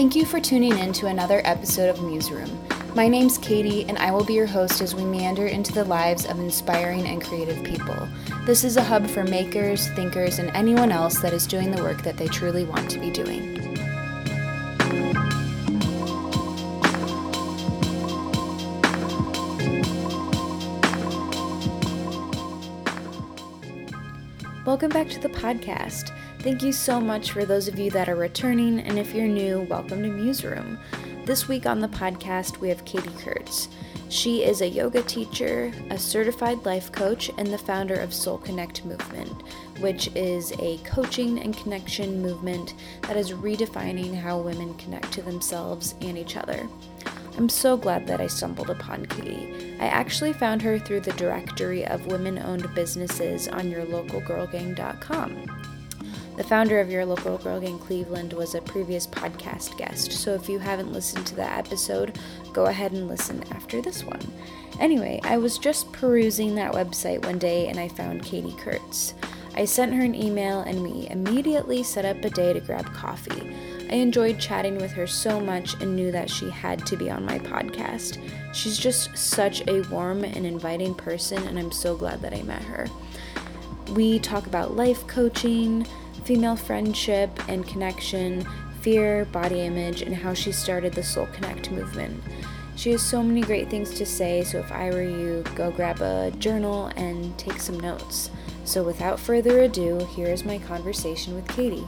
Thank you for tuning in to another episode of Museroom. My name's Katie, and I will be your host as we meander into the lives of inspiring and creative people. This is a hub for makers, thinkers, and anyone else that is doing the work that they truly want to be doing. Welcome back to the podcast. Thank you so much for those of you that are returning, and if you're new, welcome to Museroom. This week on the podcast, we have Katie Kurtz. She is a yoga teacher, a certified life coach, and the founder of Soul Connect Movement, which is a coaching and connection movement that is redefining how women connect to themselves and each other. I'm so glad that I stumbled upon Katie. I actually found her through the directory of women owned businesses on yourlocalgirlgang.com. The founder of Your Local Girl Gang Cleveland was a previous podcast guest, so if you haven't listened to that episode, go ahead and listen after this one. Anyway, I was just perusing that website one day and I found Katie Kurtz. I sent her an email and we immediately set up a day to grab coffee. I enjoyed chatting with her so much and knew that she had to be on my podcast. She's just such a warm and inviting person, and I'm so glad that I met her. We talk about life coaching, female friendship and connection, fear, body image, and how she started the Soul Connect movement. She has so many great things to say, so if I were you, go grab a journal and take some notes. So without further ado, here is my conversation with Katie.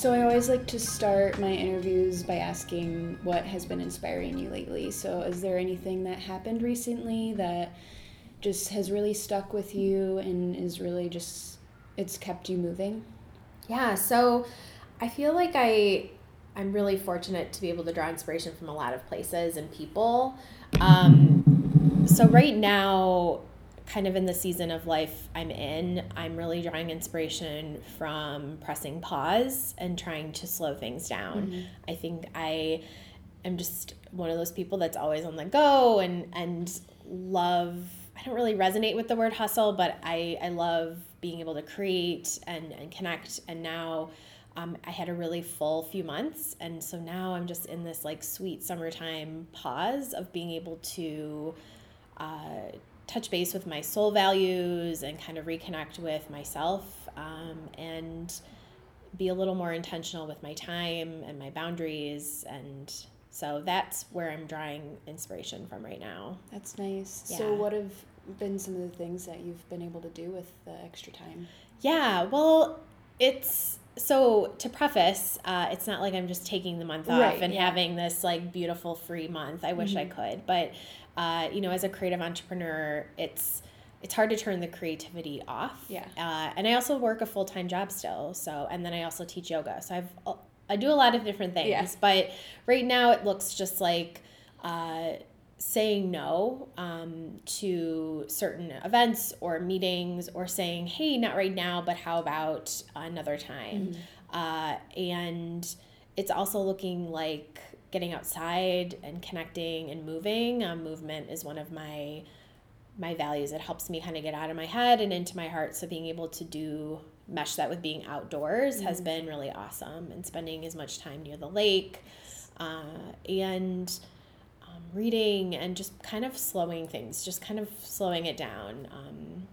So I always like to start my interviews by asking what has been inspiring you lately. So is there anything that happened recently that just has really stuck with you and is really just it's kept you moving? Yeah, so I feel like I I'm really fortunate to be able to draw inspiration from a lot of places and people. Um, so right now kind of in the season of life I'm in, I'm really drawing inspiration from pressing pause and trying to slow things down. Mm-hmm. I think I am just one of those people that's always on the go and and love I don't really resonate with the word hustle, but I, I love being able to create and, and connect. And now um, I had a really full few months. And so now I'm just in this like sweet summertime pause of being able to uh, touch base with my soul values and kind of reconnect with myself um, and be a little more intentional with my time and my boundaries and so that's where i'm drawing inspiration from right now that's nice yeah. so what have been some of the things that you've been able to do with the extra time yeah well it's so to preface uh, it's not like i'm just taking the month off right, and yeah. having this like beautiful free month i wish mm-hmm. i could but uh, you know, as a creative entrepreneur, it's it's hard to turn the creativity off. Yeah. Uh, and I also work a full time job still. So, and then I also teach yoga. So I've I do a lot of different things. Yeah. But right now, it looks just like. Uh, saying no um, to certain events or meetings or saying hey not right now but how about another time mm-hmm. uh, and it's also looking like getting outside and connecting and moving. Um, movement is one of my my values. It helps me kind of get out of my head and into my heart. So being able to do mesh that with being outdoors mm-hmm. has been really awesome. And spending as much time near the lake, uh, and um, reading and just kind of slowing things, just kind of slowing it down, um,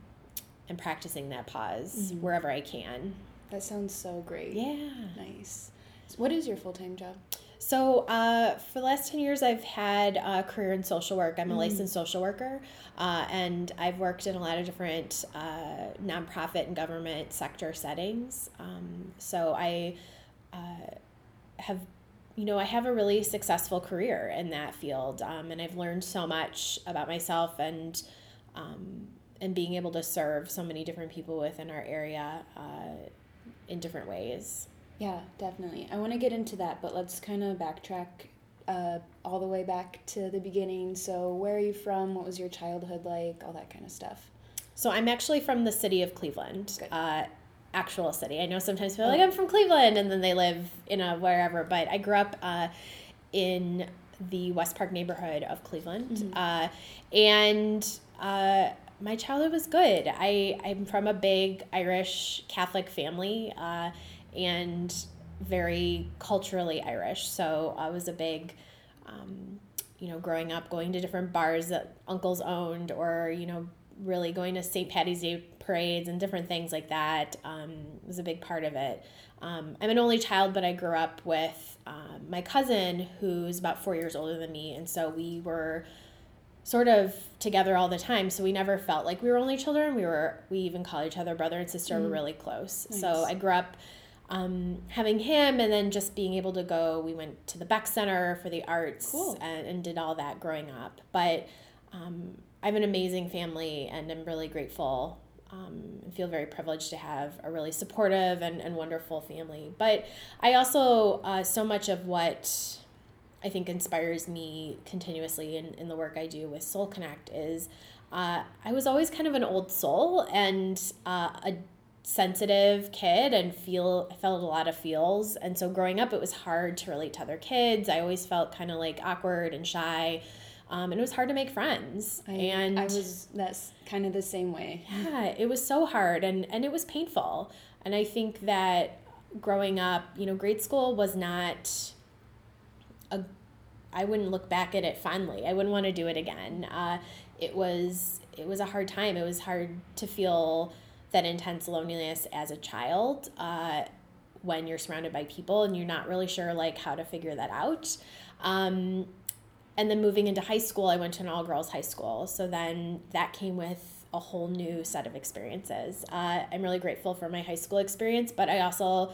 and practicing that pause mm-hmm. wherever I can. That sounds so great. Yeah. Nice. What is your full time job? So, uh, for the last 10 years, I've had a career in social work. I'm a mm. licensed social worker, uh, and I've worked in a lot of different uh, nonprofit and government sector settings. Um, so, I uh, have, you know, I have a really successful career in that field, um, and I've learned so much about myself and um, and being able to serve so many different people within our area uh, in different ways. Yeah, definitely. I want to get into that, but let's kind of backtrack uh, all the way back to the beginning. So, where are you from? What was your childhood like? All that kind of stuff. So, I'm actually from the city of Cleveland. Uh, actual city. I know sometimes people are like, I'm from Cleveland, and then they live in a wherever, but I grew up uh, in the West Park neighborhood of Cleveland. Mm-hmm. Uh, and uh, my childhood was good. I, I'm from a big Irish Catholic family uh, and very culturally Irish. So I was a big, um, you know, growing up, going to different bars that uncles owned, or, you know, really going to St. Patty's Day parades and different things like that um, was a big part of it. Um, I'm an only child, but I grew up with uh, my cousin who's about four years older than me. And so we were sort of together all the time so we never felt like we were only children we were we even called each other brother and sister mm. we're really close nice. so i grew up um, having him and then just being able to go we went to the beck center for the arts cool. and, and, did all that growing up but um, i have an amazing family and i'm really grateful um, and feel very privileged to have a really supportive and, and wonderful family but i also uh, so much of what I think inspires me continuously in, in the work I do with Soul Connect is uh, I was always kind of an old soul and uh, a sensitive kid and feel felt a lot of feels and so growing up it was hard to relate to other kids I always felt kind of like awkward and shy um, and it was hard to make friends I, and I was that's kind of the same way yeah it was so hard and and it was painful and I think that growing up you know grade school was not a I wouldn't look back at it fondly. I wouldn't want to do it again. Uh, it was it was a hard time. It was hard to feel that intense loneliness as a child uh, when you're surrounded by people and you're not really sure like how to figure that out. Um, and then moving into high school, I went to an all girls high school. So then that came with a whole new set of experiences. Uh, I'm really grateful for my high school experience, but I also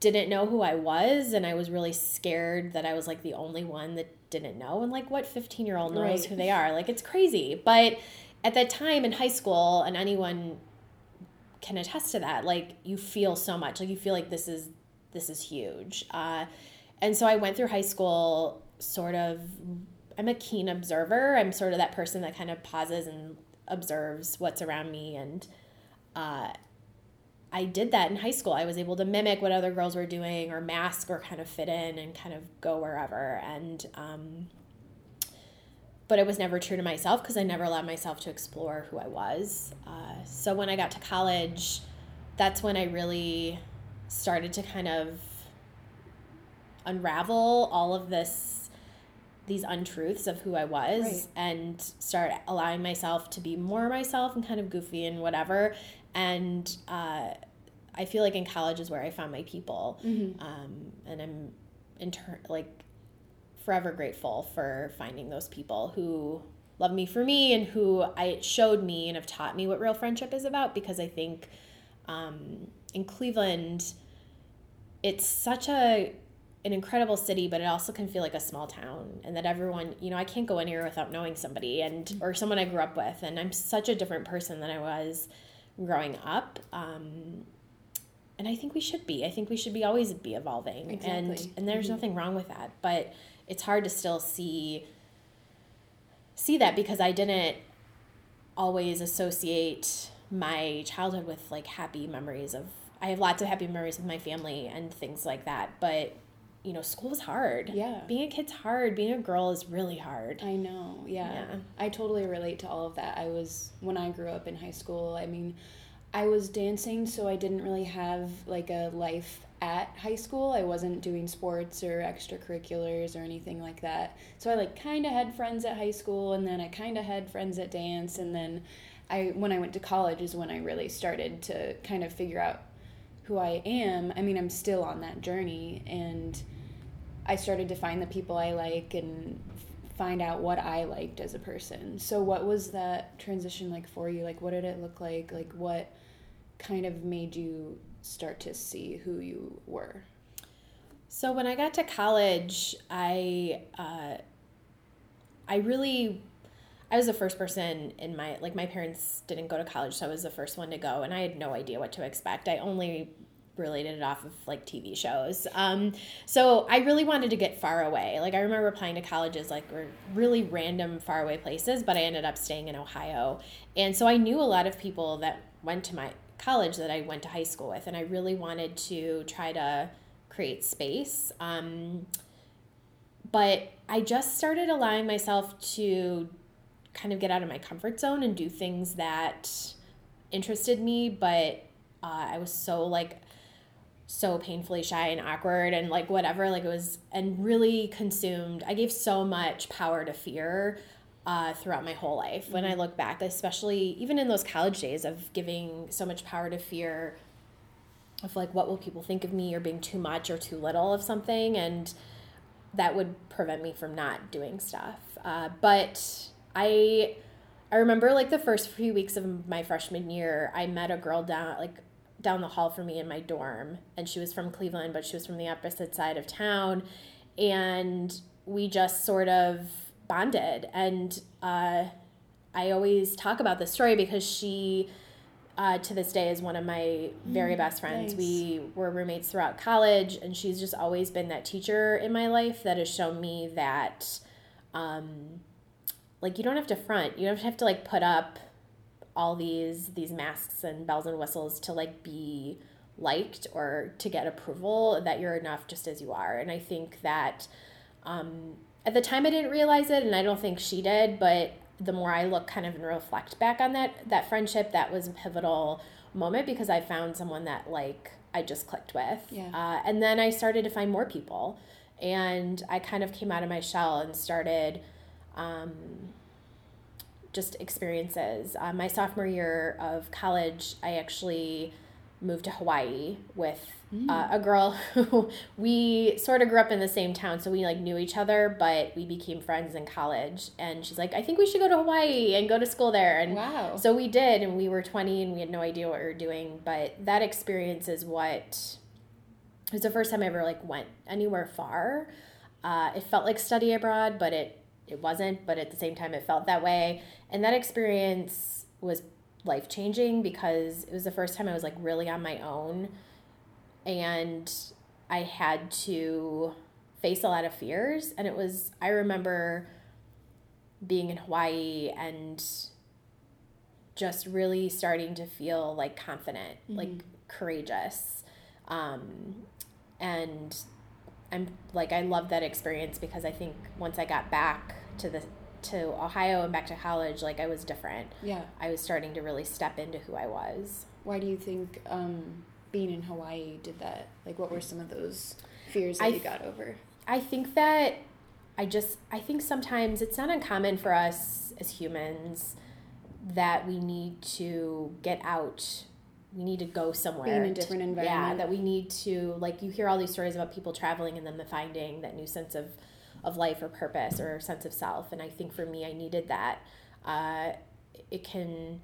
didn't know who I was and I was really scared that I was like the only one that didn't know and like what 15 year old knows right. who they are like it's crazy but at that time in high school and anyone can attest to that. Like you feel so much. Like you feel like this is this is huge. Uh, and so I went through high school sort of I'm a keen observer. I'm sort of that person that kind of pauses and observes what's around me. And uh, I did that in high school. I was able to mimic what other girls were doing or mask or kind of fit in and kind of go wherever. And, um, but it was never true to myself because I never allowed myself to explore who I was. Uh, so when I got to college, that's when I really started to kind of unravel all of this these untruths of who I was right. and start allowing myself to be more myself and kind of goofy and whatever and uh, I feel like in college is where I found my people, mm-hmm. um, and I'm inter- like forever grateful for finding those people who love me for me and who I showed me and have taught me what real friendship is about because I think um, in Cleveland it's such a an incredible city but it also can feel like a small town and that everyone you know I can't go anywhere without knowing somebody and or someone I grew up with and I'm such a different person than I was growing up. Um, and I think we should be. I think we should be always be evolving, exactly. and and there's mm-hmm. nothing wrong with that. But it's hard to still see see that because I didn't always associate my childhood with like happy memories of. I have lots of happy memories with my family and things like that, but you know, school was hard. Yeah. Being a kid's hard. Being a girl is really hard. I know. Yeah. yeah. I totally relate to all of that. I was, when I grew up in high school, I mean, I was dancing, so I didn't really have like a life at high school. I wasn't doing sports or extracurriculars or anything like that. So I like kind of had friends at high school and then I kind of had friends at dance and then I when I went to college is when I really started to kind of figure out who I am, I mean, I'm still on that journey and I started to find the people I like and find out what I liked as a person. So what was that transition like for you? Like what did it look like? Like what kind of made you start to see who you were? So when I got to college, I uh, I really I was the first person in my like my parents didn't go to college, so I was the first one to go, and I had no idea what to expect. I only related it off of like TV shows. Um, so I really wanted to get far away. Like I remember applying to colleges like really random far away places, but I ended up staying in Ohio, and so I knew a lot of people that went to my college that I went to high school with, and I really wanted to try to create space. Um, but I just started allowing myself to kind of get out of my comfort zone and do things that interested me, but uh, I was so like so painfully shy and awkward and like whatever like it was and really consumed i gave so much power to fear uh, throughout my whole life. When i look back especially even in those college days of giving so much power to fear of like what will people think of me or being too much or too little of something and that would prevent me from not doing stuff. Uh, but i i remember like the first few weeks of my freshman year i met a girl down like down the hall from me in my dorm and she was from Cleveland but she was from the opposite side of town. And we just sort of bonded and uh, I always talk about this story because she uh, to this day is one of my very mm, best friends. Nice. We were roommates throughout college, and she's just always been that teacher in my life that has shown me that, um, like, you don't have to front. You don't have to like put up all these these masks and bells and whistles to like be liked or to get approval that you're enough just as you are and i think that um, at the time i didn't realize it and i don't think she did but the more i look kind of and reflect back on that that friendship that was a pivotal moment because i found someone that like i just clicked with yeah. Uh, and then i started to find more people and i kind of came out of my shell and started um, just experiences. Uh, my sophomore year of college, I actually moved to Hawaii with mm. uh, a girl who we sort of grew up in the same town, so we like knew each other, but we became friends in college. And she's like, "I think we should go to Hawaii and go to school there." And wow. so we did, and we were twenty, and we had no idea what we were doing. But that experience is what it was the first time I ever like went anywhere far. Uh, it felt like study abroad, but it it wasn't, but at the same time, it felt that way. And that experience was life changing because it was the first time I was like really on my own. And I had to face a lot of fears. And it was, I remember being in Hawaii and just really starting to feel like confident, mm-hmm. like courageous. Um, and I'm like, I love that experience because I think once I got back to the to Ohio and back to college, like I was different. Yeah. I was starting to really step into who I was. Why do you think um, being in Hawaii did that? Like, what were some of those fears that I, you got over? I think that I just, I think sometimes it's not uncommon for us as humans that we need to get out. We need to go somewhere. Be in a different environment. Yeah, that we need to, like, you hear all these stories about people traveling and then the finding that new sense of of life or purpose or sense of self. And I think for me, I needed that. Uh, it can,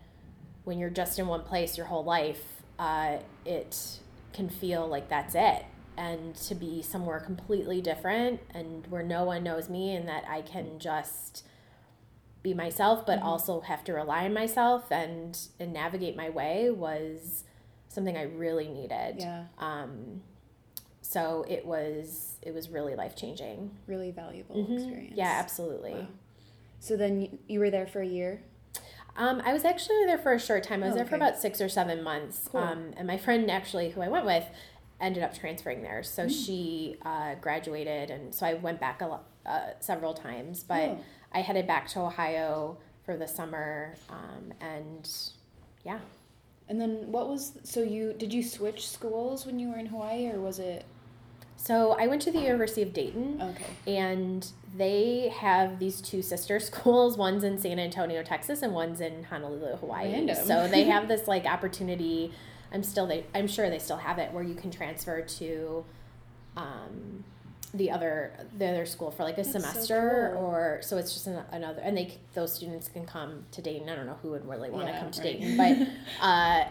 when you're just in one place your whole life, uh, it can feel like that's it. And to be somewhere completely different and where no one knows me and that I can just be myself, but mm-hmm. also have to rely on myself and, and navigate my way was something I really needed. Yeah. Um, so it was it was really life changing really valuable mm-hmm. experience yeah absolutely wow. so then you, you were there for a year um, I was actually there for a short time. I was oh, there for about six or seven months. Cool. Um, and my friend, actually, who I went with, ended up transferring there. So mm. she uh, graduated, and so I went back a lot, uh, several times. But oh. I headed back to Ohio for the summer, um, and yeah. And then what was so you did you switch schools when you were in Hawaii, or was it? So I went to the University of Dayton. Okay. And they have these two sister schools. One's in San Antonio, Texas, and one's in Honolulu, Hawaii. Random. So they have this like opportunity. I'm still they. I'm sure they still have it where you can transfer to. Um, the other the other school for like a That's semester so cool. or so it's just an, another and they those students can come to Dayton. I don't know who would really want yeah, to come to right. Dayton, but uh,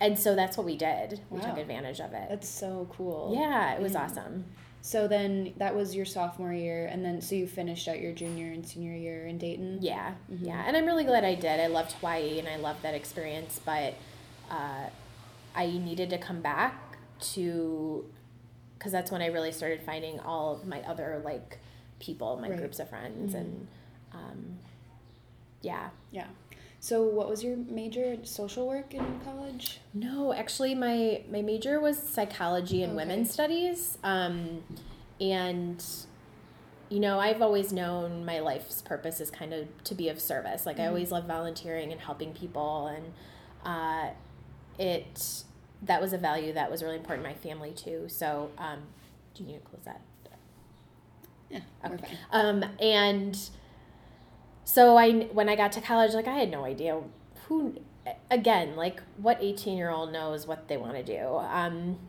and so that's what we did. We wow. took advantage of it. That's so cool. Yeah, it was yeah. awesome. So then that was your sophomore year, and then so you finished out your junior and senior year in Dayton. Yeah, mm-hmm. yeah, and I'm really glad I did. I loved Hawaii and I loved that experience, but uh, I needed to come back to because that's when I really started finding all of my other like people, my right. groups of friends, mm-hmm. and um, yeah, yeah. So, what was your major? Social work in college? No, actually, my my major was psychology and okay. women's studies, um, and you know, I've always known my life's purpose is kind of to be of service. Like, mm-hmm. I always love volunteering and helping people. And uh, it, that was a value that was really important to my family too. So, um, do you need to close that? Yeah, okay. Um, and so I, when I got to college, like I had no idea who, again, like what 18 year old knows what they want to do. Um,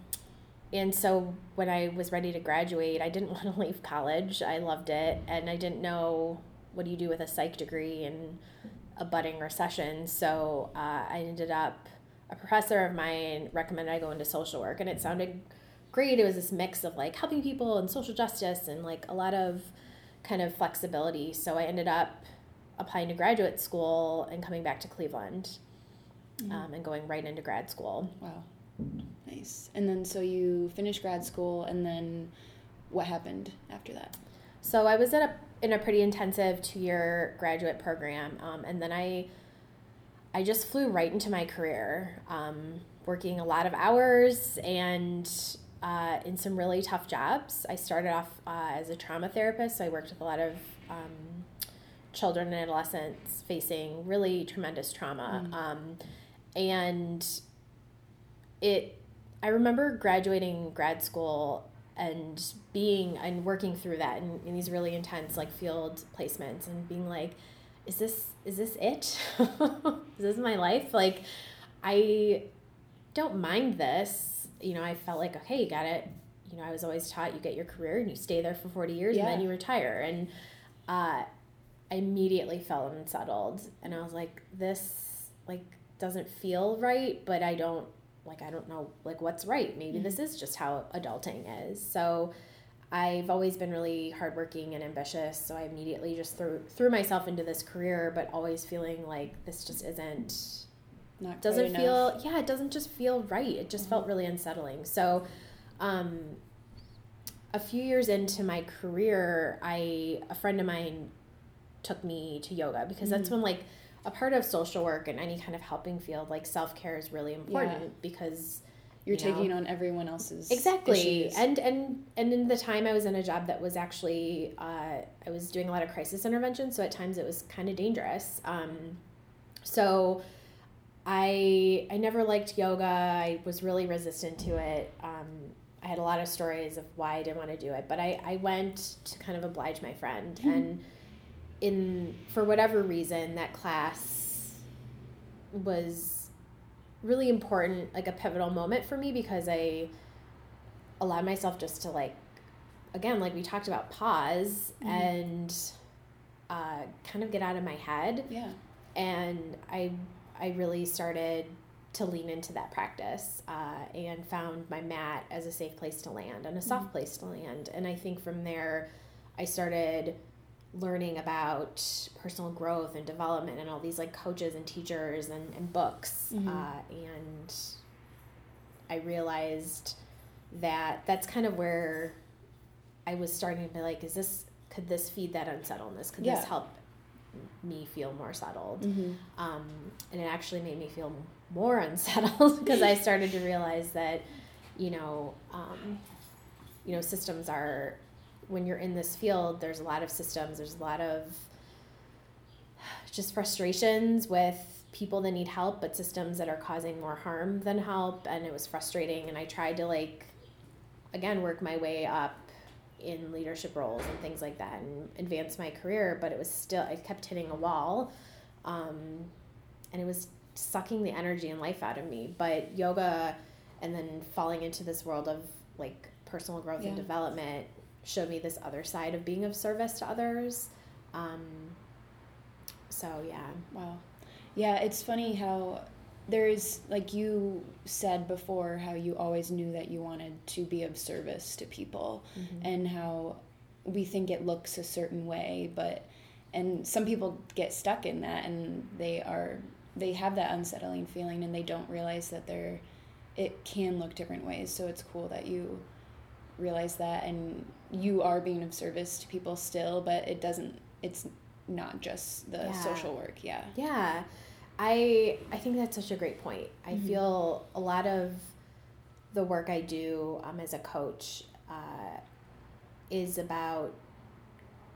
and so when I was ready to graduate, I didn't want to leave college. I loved it, and I didn't know what do you do with a psych degree in a budding recession. So uh, I ended up a professor of mine recommended I go into social work, and it sounded great. It was this mix of like helping people and social justice and like a lot of kind of flexibility. So I ended up applying to graduate school and coming back to Cleveland mm-hmm. um, and going right into grad school. Wow. Nice. And then so you finished grad school and then what happened after that? So I was at a in a pretty intensive two year graduate program, um, and then I I just flew right into my career, um, working a lot of hours and uh, in some really tough jobs. I started off uh, as a trauma therapist, so I worked with a lot of um, children and adolescents facing really tremendous trauma. Mm. Um, and it, I remember graduating grad school and being and working through that in, in these really intense like field placements and being like, is this is this it? is this my life? Like, I don't mind this you know, I felt like, okay, you got it. You know, I was always taught you get your career and you stay there for 40 years yeah. and then you retire. And uh, I immediately felt unsettled. And I was like, this, like, doesn't feel right, but I don't, like, I don't know, like, what's right. Maybe mm-hmm. this is just how adulting is. So, I've always been really hardworking and ambitious, so I immediately just threw threw myself into this career, but always feeling like this just isn't not doesn't feel yeah it doesn't just feel right it just mm-hmm. felt really unsettling so um, a few years into my career i a friend of mine took me to yoga because mm-hmm. that's when like a part of social work and any kind of helping field like self-care is really important yeah. because you're you taking know, on everyone else's exactly issues. and and and in the time i was in a job that was actually uh, i was doing a lot of crisis intervention so at times it was kind of dangerous um, so I I never liked yoga. I was really resistant to it. Um, I had a lot of stories of why I didn't want to do it, but I, I went to kind of oblige my friend, mm-hmm. and in for whatever reason, that class was really important, like a pivotal moment for me because I allowed myself just to like, again, like we talked about, pause mm-hmm. and uh, kind of get out of my head. Yeah, and I I really started to lean into that practice uh, and found my mat as a safe place to land and a soft mm-hmm. place to land. And I think from there, I started learning about personal growth and development and all these like coaches and teachers and, and books. Mm-hmm. Uh, and I realized that that's kind of where I was starting to be like, is this, could this feed that unsettledness? Could yeah. this help me feel more settled. Mm-hmm. Um, and it actually made me feel more unsettled because I started to realize that, you know, um, you know, systems are when you're in this field. There's a lot of systems. There's a lot of just frustrations with people that need help, but systems that are causing more harm than help. And it was frustrating. And I tried to like, again, work my way up in leadership roles and things like that and advance my career, but it was still, I kept hitting a wall. Um, and it was sucking the energy and life out of me. But yoga and then falling into this world of like personal growth yeah. and development showed me this other side of being of service to others. Um, so, yeah. Wow. Yeah, it's funny how there's like you said before how you always knew that you wanted to be of service to people mm-hmm. and how we think it looks a certain way but and some people get stuck in that and they are they have that unsettling feeling and they don't realize that they're it can look different ways so it's cool that you realize that and you are being of service to people still but it doesn't it's not just the yeah. social work yeah yeah I I think that's such a great point. I mm-hmm. feel a lot of the work I do um, as a coach uh, is about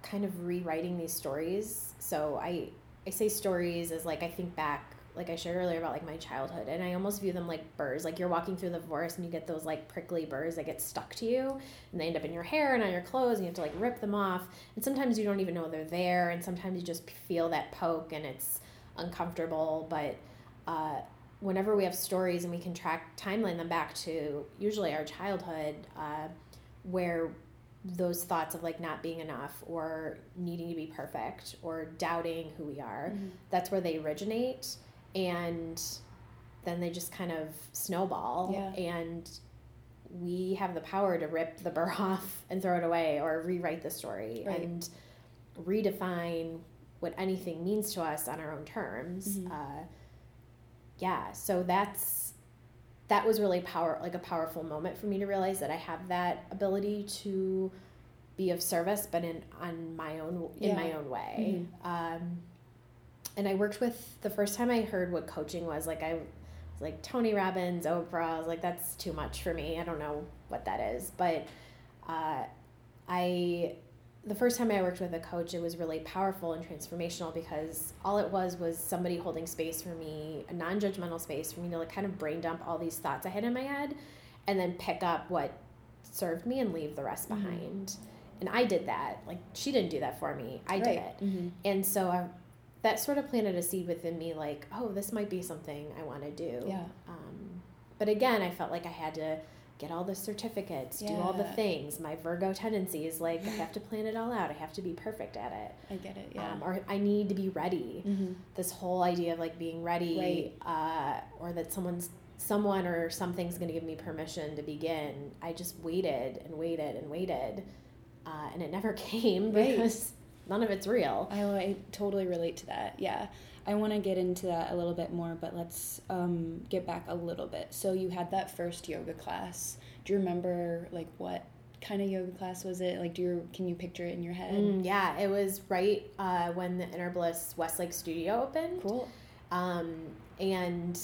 kind of rewriting these stories. So I I say stories as like I think back like I shared earlier about like my childhood and I almost view them like burrs. Like you're walking through the forest and you get those like prickly burrs that get stuck to you and they end up in your hair and on your clothes and you have to like rip them off. And sometimes you don't even know they're there and sometimes you just feel that poke and it's uncomfortable. But uh, whenever we have stories and we can track timeline them back to usually our childhood, uh, where those thoughts of like not being enough or needing to be perfect or doubting who we are, mm-hmm. that's where they originate and then they just kind of snowball yeah. and we have the power to rip the burr off and throw it away or rewrite the story right. and redefine what anything means to us on our own terms mm-hmm. uh, yeah so that's that was really power like a powerful moment for me to realize that i have that ability to be of service but in on my own in yeah. my own way mm-hmm. um, and I worked with the first time I heard what coaching was like I was like Tony Robbins, Oprah. I was like that's too much for me. I don't know what that is, but uh, I the first time I worked with a coach, it was really powerful and transformational because all it was was somebody holding space for me, a non judgmental space for me to like kind of brain dump all these thoughts I had in my head, and then pick up what served me and leave the rest mm-hmm. behind. And I did that. Like she didn't do that for me. I right. did it. Mm-hmm. And so I, that sort of planted a seed within me like oh this might be something i want to do yeah um, but again i felt like i had to get all the certificates yeah. do all the things my virgo tendencies like i have to plan it all out i have to be perfect at it i get it yeah um, or i need to be ready mm-hmm. this whole idea of like being ready right. uh, or that someone's someone or something's going to give me permission to begin i just waited and waited and waited uh, and it never came right. because none of it's real. I, I totally relate to that. Yeah. I want to get into that a little bit more, but let's um, get back a little bit. So you had that first yoga class. Do you remember like what kind of yoga class was it? Like, do you can you picture it in your head? Mm, yeah, it was right uh, when the Inner Bliss Westlake Studio opened. Cool. Um, and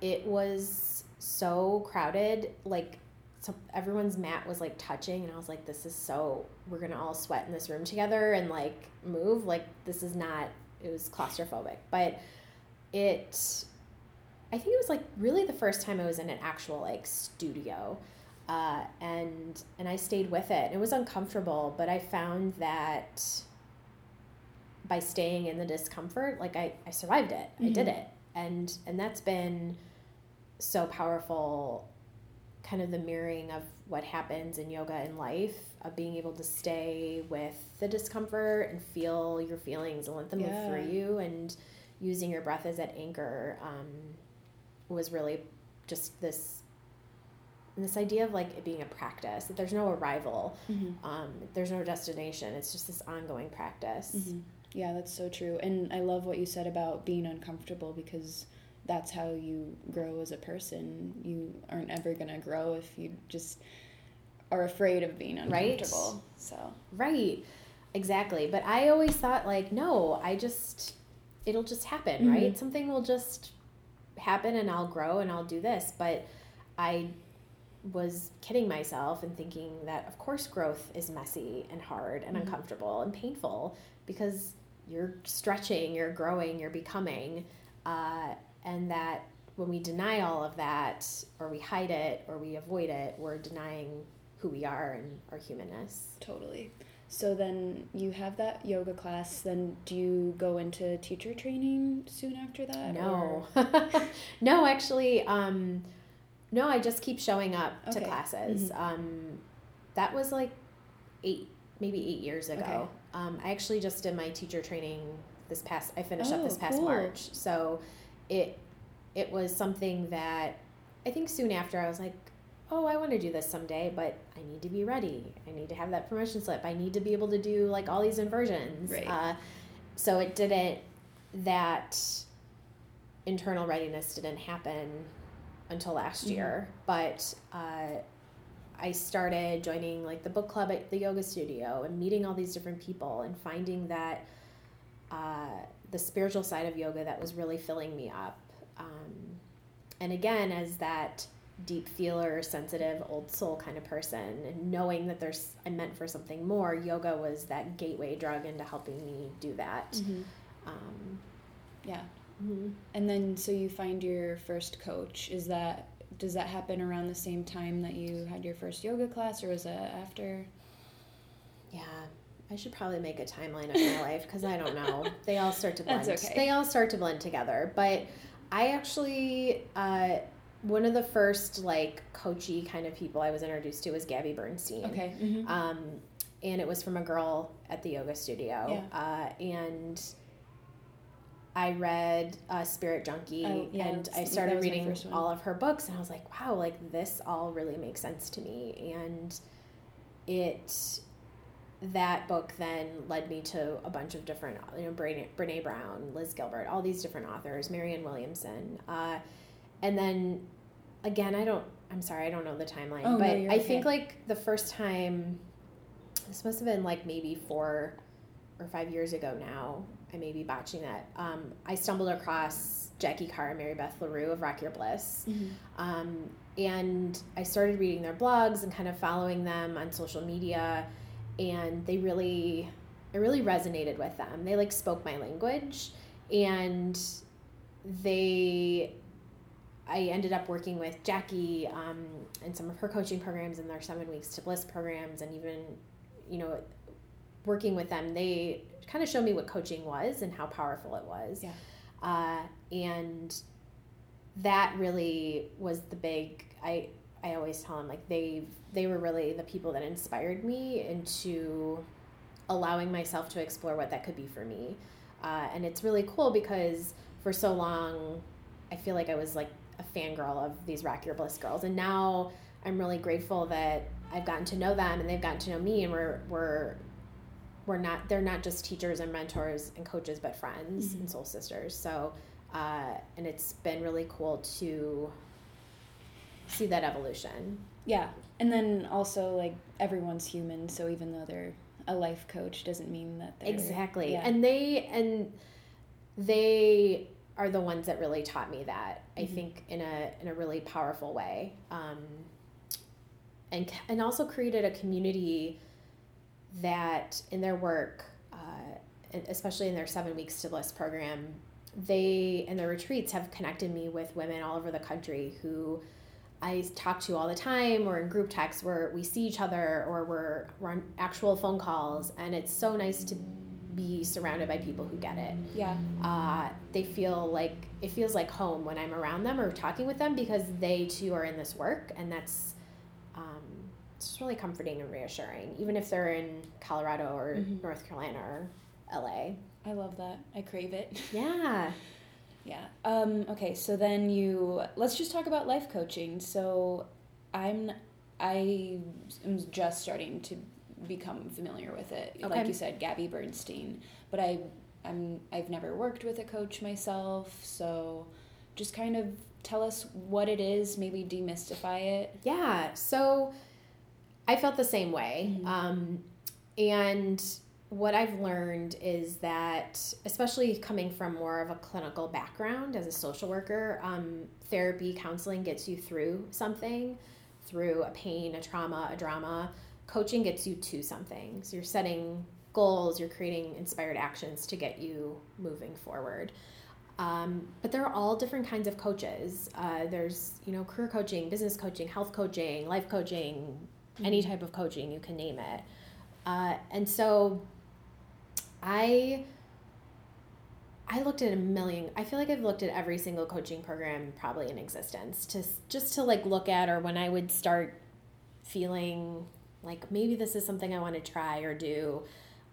it was so crowded. Like so everyone's mat was like touching and I was like this is so we're to all sweat in this room together and like move like this is not it was claustrophobic but it I think it was like really the first time I was in an actual like studio uh, and and I stayed with it it was uncomfortable but I found that by staying in the discomfort like I, I survived it mm-hmm. I did mm-hmm. it and and that's been so powerful kind of the mirroring of what happens in yoga in life of being able to stay with the discomfort and feel your feelings and let them yeah. move through you and using your breath as that anchor um, was really just this this idea of like it being a practice that there's no arrival mm-hmm. um, there's no destination it's just this ongoing practice mm-hmm. yeah that's so true and i love what you said about being uncomfortable because that's how you grow as a person. You aren't ever gonna grow if you just are afraid of being uncomfortable. Right? So right, exactly. But I always thought like, no, I just it'll just happen, mm-hmm. right? Something will just happen, and I'll grow, and I'll do this. But I was kidding myself and thinking that of course growth is messy and hard and mm-hmm. uncomfortable and painful because you're stretching, you're growing, you're becoming. Uh, and that when we deny all of that or we hide it or we avoid it we're denying who we are and our humanness totally so then you have that yoga class then do you go into teacher training soon after that no no actually um, no i just keep showing up okay. to classes mm-hmm. um, that was like eight maybe eight years ago okay. um, i actually just did my teacher training this past i finished oh, up this past cool. march so it it was something that I think soon after I was like, oh, I want to do this someday, but I need to be ready. I need to have that permission slip. I need to be able to do like all these inversions. Right. Uh, so it didn't, that internal readiness didn't happen until last mm-hmm. year. But uh, I started joining like the book club at the yoga studio and meeting all these different people and finding that uh, the spiritual side of yoga that was really filling me up. Um, and again, as that deep feeler, sensitive, old soul kind of person, and knowing that there's I'm meant for something more, yoga was that gateway drug into helping me do that. Mm-hmm. Um, Yeah. mhm. And then, so you find your first coach. Is that does that happen around the same time that you had your first yoga class, or was it after? Yeah, I should probably make a timeline of my life because I don't know. They all start to blend. That's okay. They all start to blend together. But I actually, uh, one of the first like coachy kind of people I was introduced to was Gabby Bernstein. Okay. Mm-hmm. Um, and it was from a girl at the yoga studio. Yeah. Uh, and I read uh, Spirit Junkie, Oh, yeah, and I started reading all of her books, and I was like, wow, like this all really makes sense to me. And it that book then led me to a bunch of different, you know, Brene, Brene Brown, Liz Gilbert, all these different authors, Marianne Williamson, uh, and then again, I don't. I'm sorry, I don't know the timeline, Oh, but you're I think like the first time, this must have been like maybe four or five years ago now. I may be botching that. Um, I stumbled across Jacki Carr and Mary Beth LaRue of Rock Your Bliss. Mm-hmm. Um, and I started reading their blogs and kind of following them on social media. And they really, it really resonated with them. They like spoke my language. And they, I ended up working with Jacki um, in some of her coaching programs and their seven weeks to bliss programs. And even, you know, working with them, they kind of showed me what coaching was and how powerful it was. Yeah. Uh, and that really was the big I I always tell them like they they were really the people that inspired me into allowing myself to explore what that could be for me. Uh, and it's really cool because for so long I feel like I was like a fangirl of these Rock Your Bliss girls. And now I'm really grateful that I've gotten to know them and they've gotten to know me and we're we're we're not they're not just teachers and mentors and coaches but friends Mhm. and soul sisters. So uh, and it's been really cool to see that evolution. Yeah, and then also like everyone's human, so even though they're a life coach, doesn't mean that they're Exactly. Yeah. And they and they are the ones that really taught me that. I Mhm. think in a in a really powerful way. Um, and and also created a community that in their work, uh, especially in their seven weeks to bliss program, they and their retreats have connected me with women all over the country who I talk to all the time. Or in group texts where we see each other or we're, we're on actual phone calls. And it's so nice to be surrounded by people who get it. Yeah, uh, they feel like it feels like home when i'm around them or talking with them because they too are in this work. And that's um, it's just really comforting and reassuring even if they're in colorado or Mhm. north carolina or la I love that. I crave it. yeah Yeah. Um, okay, so then you let's just talk about life coaching. So I'm I am just starting to become familiar with it. Like you said, Gabby Bernstein. But I I'm I've never worked with a coach myself, so just kind of tell us what it is, maybe demystify it. Yeah. So I felt the same way. Mhm. Um, and what I've learned is that, especially coming from more of a clinical background as a social worker, um, therapy, counseling gets you through something, through a pain, a trauma, a drama. Coaching gets you to something. So you're setting goals, you're creating inspired actions to get you moving forward. Um, but there are all different kinds of coaches. Uh, there's, you know, career coaching, business coaching, health coaching, life coaching, any type of coaching, you can name it. Uh, and so I I looked at a million I feel like I've looked at every single coaching program probably in existence to just to like look at or when I would start feeling like maybe this is something I want to try or do,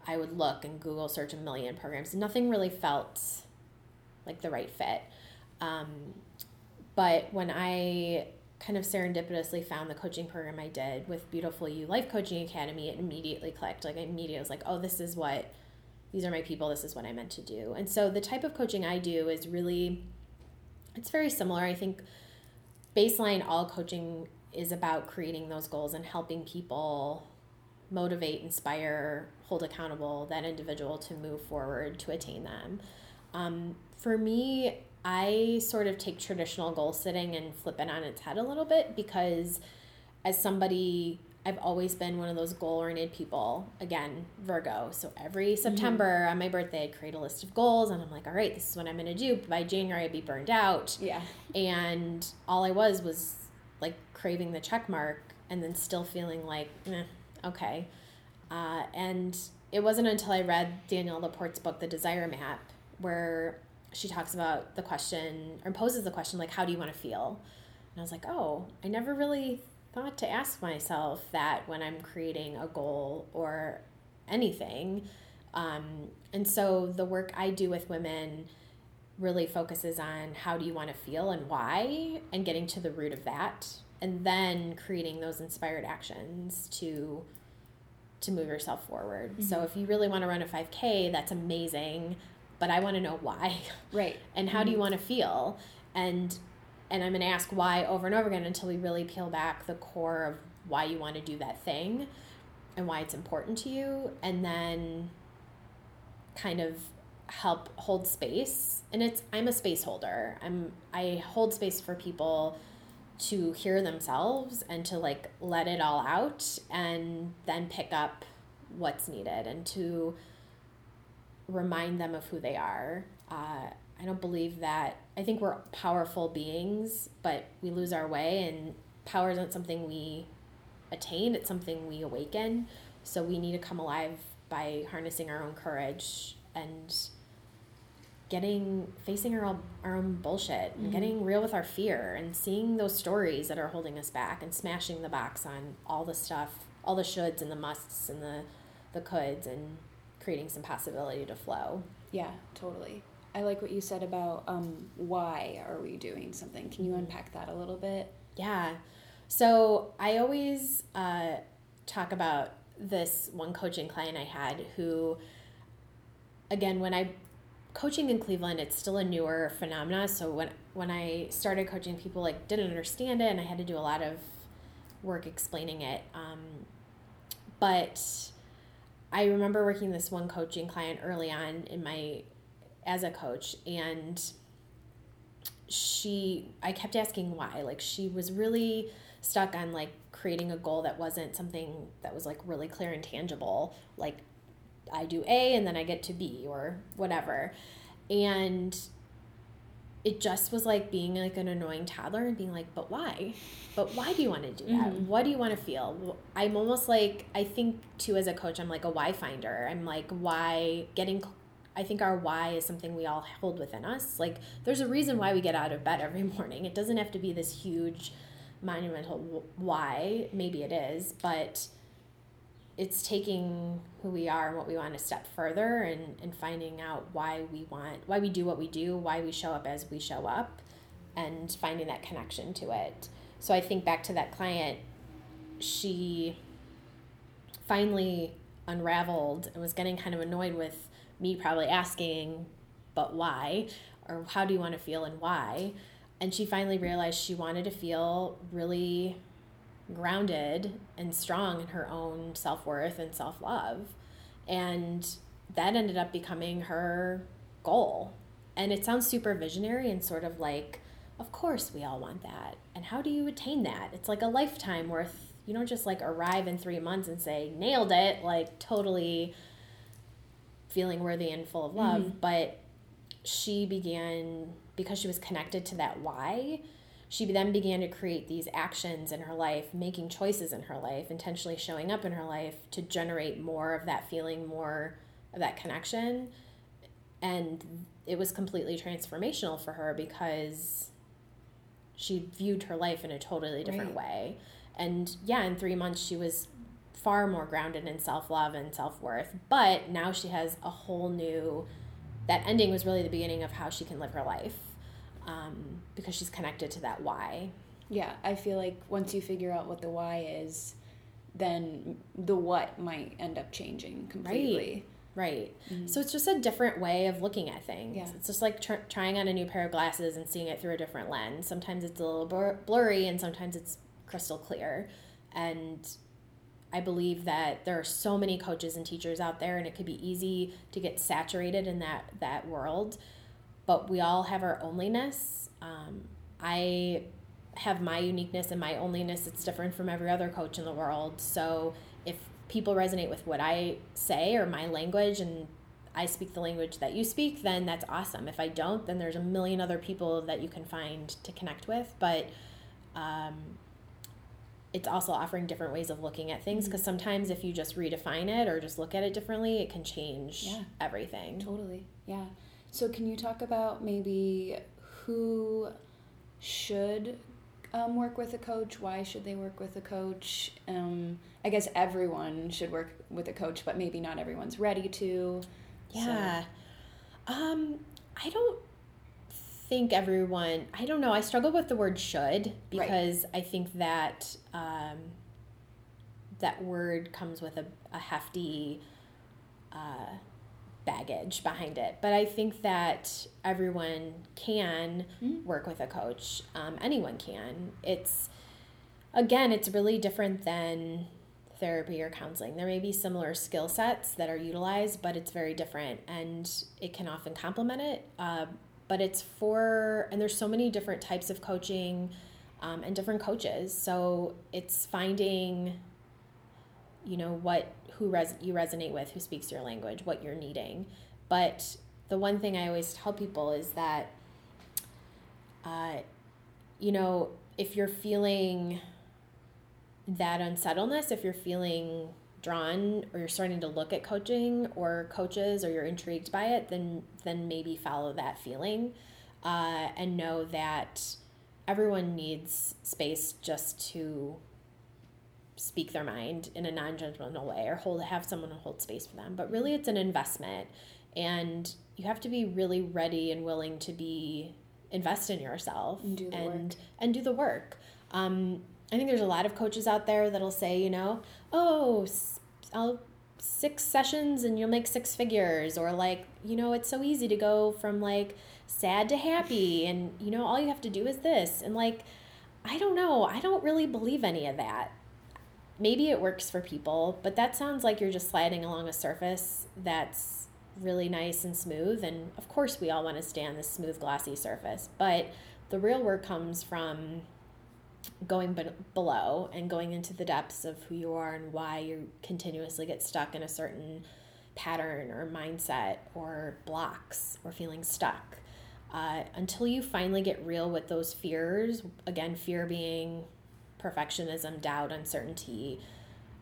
I would look and Google search a million programs. Nothing really felt like the right fit. Um, but when I kind of serendipitously found the coaching program I did with Beautiful You Life Coaching Academy, it immediately clicked. Like I immediately was like, oh, this is what these are my people, this is what I meant to do. And so the type of coaching I do is really it's very similar. I think baseline all coaching is about creating those goals and helping people motivate, inspire, hold accountable that individual to move forward to attain them. Um, for me, I sort of take traditional goal setting and flip it on its head a little bit because as somebody I've always been one of those goal oriented people. Again, Virgo. So every mm-hmm. September mm-hmm. on my birthday, I'd create a list of goals and I'm like, all right, this is what I'm going to do. By January, I'd be burned out. Yeah. And all I was was like craving the check mark and then still feeling like, eh, okay. Uh, and it wasn't until I read Danielle Laporte's book, The Desire Map, where she talks about the question or poses the question, like, how do you want to feel? And I was like, oh, I never really thought to ask myself that when I'm creating a goal or anything. Um, and so the work I do with women really focuses on how do you want to feel and why, and getting to the root of that, and then creating those inspired actions to to move yourself forward. Mm-hmm. So if you really want to run a 5K, that's amazing, but I want to know why. Right. And how mm-hmm. do you mm-hmm. want to feel? And and I'm going to ask why over and over again until we really peel back the core of why you want to do that thing and why it's important to you and then kind of help hold space and it's I'm a space holder. I'm I hold space for people to hear themselves and to like let it all out and then pick up what's needed and to remind them of who they are. Uh, I don't believe that. I think we're powerful beings, but we lose our way, and power isn't something we attain, it's something we awaken. So we need to come alive by harnessing our own courage and getting facing our own, our own bullshit and mm-hmm. getting real with our fear and seeing those stories that are holding us back and smashing the box on all the stuff all the shoulds and the musts and the the coulds and creating some possibility to flow yeah totally I like what you said about um, why are we doing something. Can you unpack that a little bit? Yeah. So I always uh, talk about this one coaching client I had who, again, when I coaching in Cleveland, it's still a newer phenomena. So when when I started coaching, people like didn't understand it, and I had to do a lot of work explaining it. Um, but I remember working this one coaching client early on in my as a coach and she I kept asking why. Like she was really stuck on like creating a goal that wasn't something that was like really clear and tangible. Like I do A and then I get to B or whatever. And it just was like being like an annoying toddler and being like, but why? But why do you want to do that? Mm-hmm. What do you want to feel? I'm almost like, I think too, as a coach, I'm like a why finder. I'm like, why getting I think our why is something we all hold within us. Like, there's a reason why we get out of bed every morning. It doesn't have to be this huge, monumental why. Maybe it is, but it's taking who we are and what we want to step further and, and finding out why we want, why we do what we do, why we show up as we show up, and finding that connection to it. So I think back to that client, she finally unraveled and was getting kind of annoyed with me probably asking, but why? Or how do you want to feel and why? And she finally realized she wanted to feel really grounded and strong in her own self worth and self love. And that ended up becoming her goal. And it sounds super visionary and sort of like, of course we all want that. And how do you attain that? It's like a lifetime worth, you don't just like arrive in three months and say, nailed it, like totally feeling worthy and full of love. Mm-hmm. But she began, because she was connected to that why, she then began to create these actions in her life, making choices in her life, intentionally showing up in her life to generate more of that feeling, more of that connection. And it was completely transformational for her because she viewed her life in a totally different right. way. And yeah, in three months, she was far more grounded in self love and self worth. But now she has a whole new. That ending was really the beginning of how she can live her life um, because she's connected to that why. Yeah, I feel like once you figure out what the why is, then the what might end up changing completely. Right. Right. Mm-hmm. So it's just a different way of looking at things. Yeah. It's just like tr- trying on a new pair of glasses and seeing it through a different lens. Sometimes it's a little blur- blurry and sometimes it's crystal clear. And I believe that there are so many coaches and teachers out there, and it could be easy to get saturated in that that world. but we all have our onlyness. Um, I have my uniqueness and my onlyness. It's different from every other coach in the world. So if people resonate with what I say or my language and I speak the language that you speak, then that's awesome. If I don't, then there's a million other people that you can find to connect with. But um, it's also offering different ways of looking at things because mm-hmm. sometimes if you just redefine it or just look at it differently, it can change yeah. everything. Totally. Yeah. So, can you talk about maybe who should um, work with a coach? Why should they work with a coach? Um, I guess everyone should work with a coach, but maybe not everyone's ready to. Yeah. So. Um, I don't think everyone, I don't know, I struggle with the word should because right. I think that um, that word comes with a, a hefty uh, baggage behind it. But I think that everyone can mm-hmm. work with a coach. Um, anyone can. It's, again, it's really different than therapy or counseling. There may be similar skill sets that are utilized, but it's very different and it can often complement it. Uh, but it's for, and there's so many different types of coaching um, and different coaches. So it's finding you know what who res- you resonate with who speaks your language what you're needing but the one thing i always tell people is that uh, you know if you're feeling that unsettledness if you're feeling drawn or you're starting to look at coaching or coaches or you're intrigued by it then then maybe follow that feeling uh, and know that everyone needs space just to speak their mind in a non-judgmental way or hold have someone hold space for them but really it's an investment and you have to be really ready and willing to be invest in yourself and do the and, work. and do the work um, i think there's a lot of coaches out there that'll say you know oh i'll six sessions and you'll make six figures or like you know it's so easy to go from like sad to happy and you know all you have to do is this. And like i don't know. I don't really believe any of that. Maybe it works for people, but that sounds like you're just sliding along a surface that's really nice and smooth. And of course, we all want to stay on this smooth, glossy surface, but the real work comes from going be- below and going into the depths of who you are and why you continuously get stuck in a certain pattern or mindset or blocks or feeling stuck. Uh, until you finally get real with those fears, again, fear being perfectionism, doubt, uncertainty,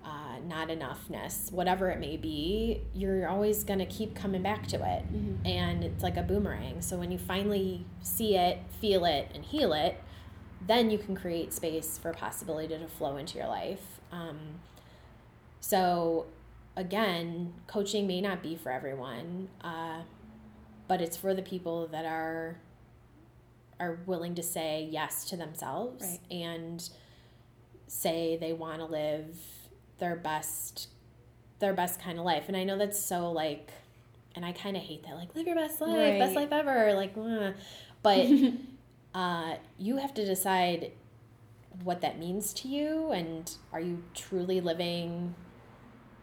uh, not enoughness, whatever it may be, you're always going to keep coming back to it. Mm-hmm. And it's like a boomerang. So when you finally see it, feel it, and heal it, then you can create space for possibility to flow into your life. Um, so again, coaching may not be for everyone, uh, but it's for the people that are are willing to say yes to themselves right. and say they want to live their best their best kind of life and i know that's so like and i kind of hate that like live your best life right. best life ever like but uh, you have to decide what that means to you and are you truly living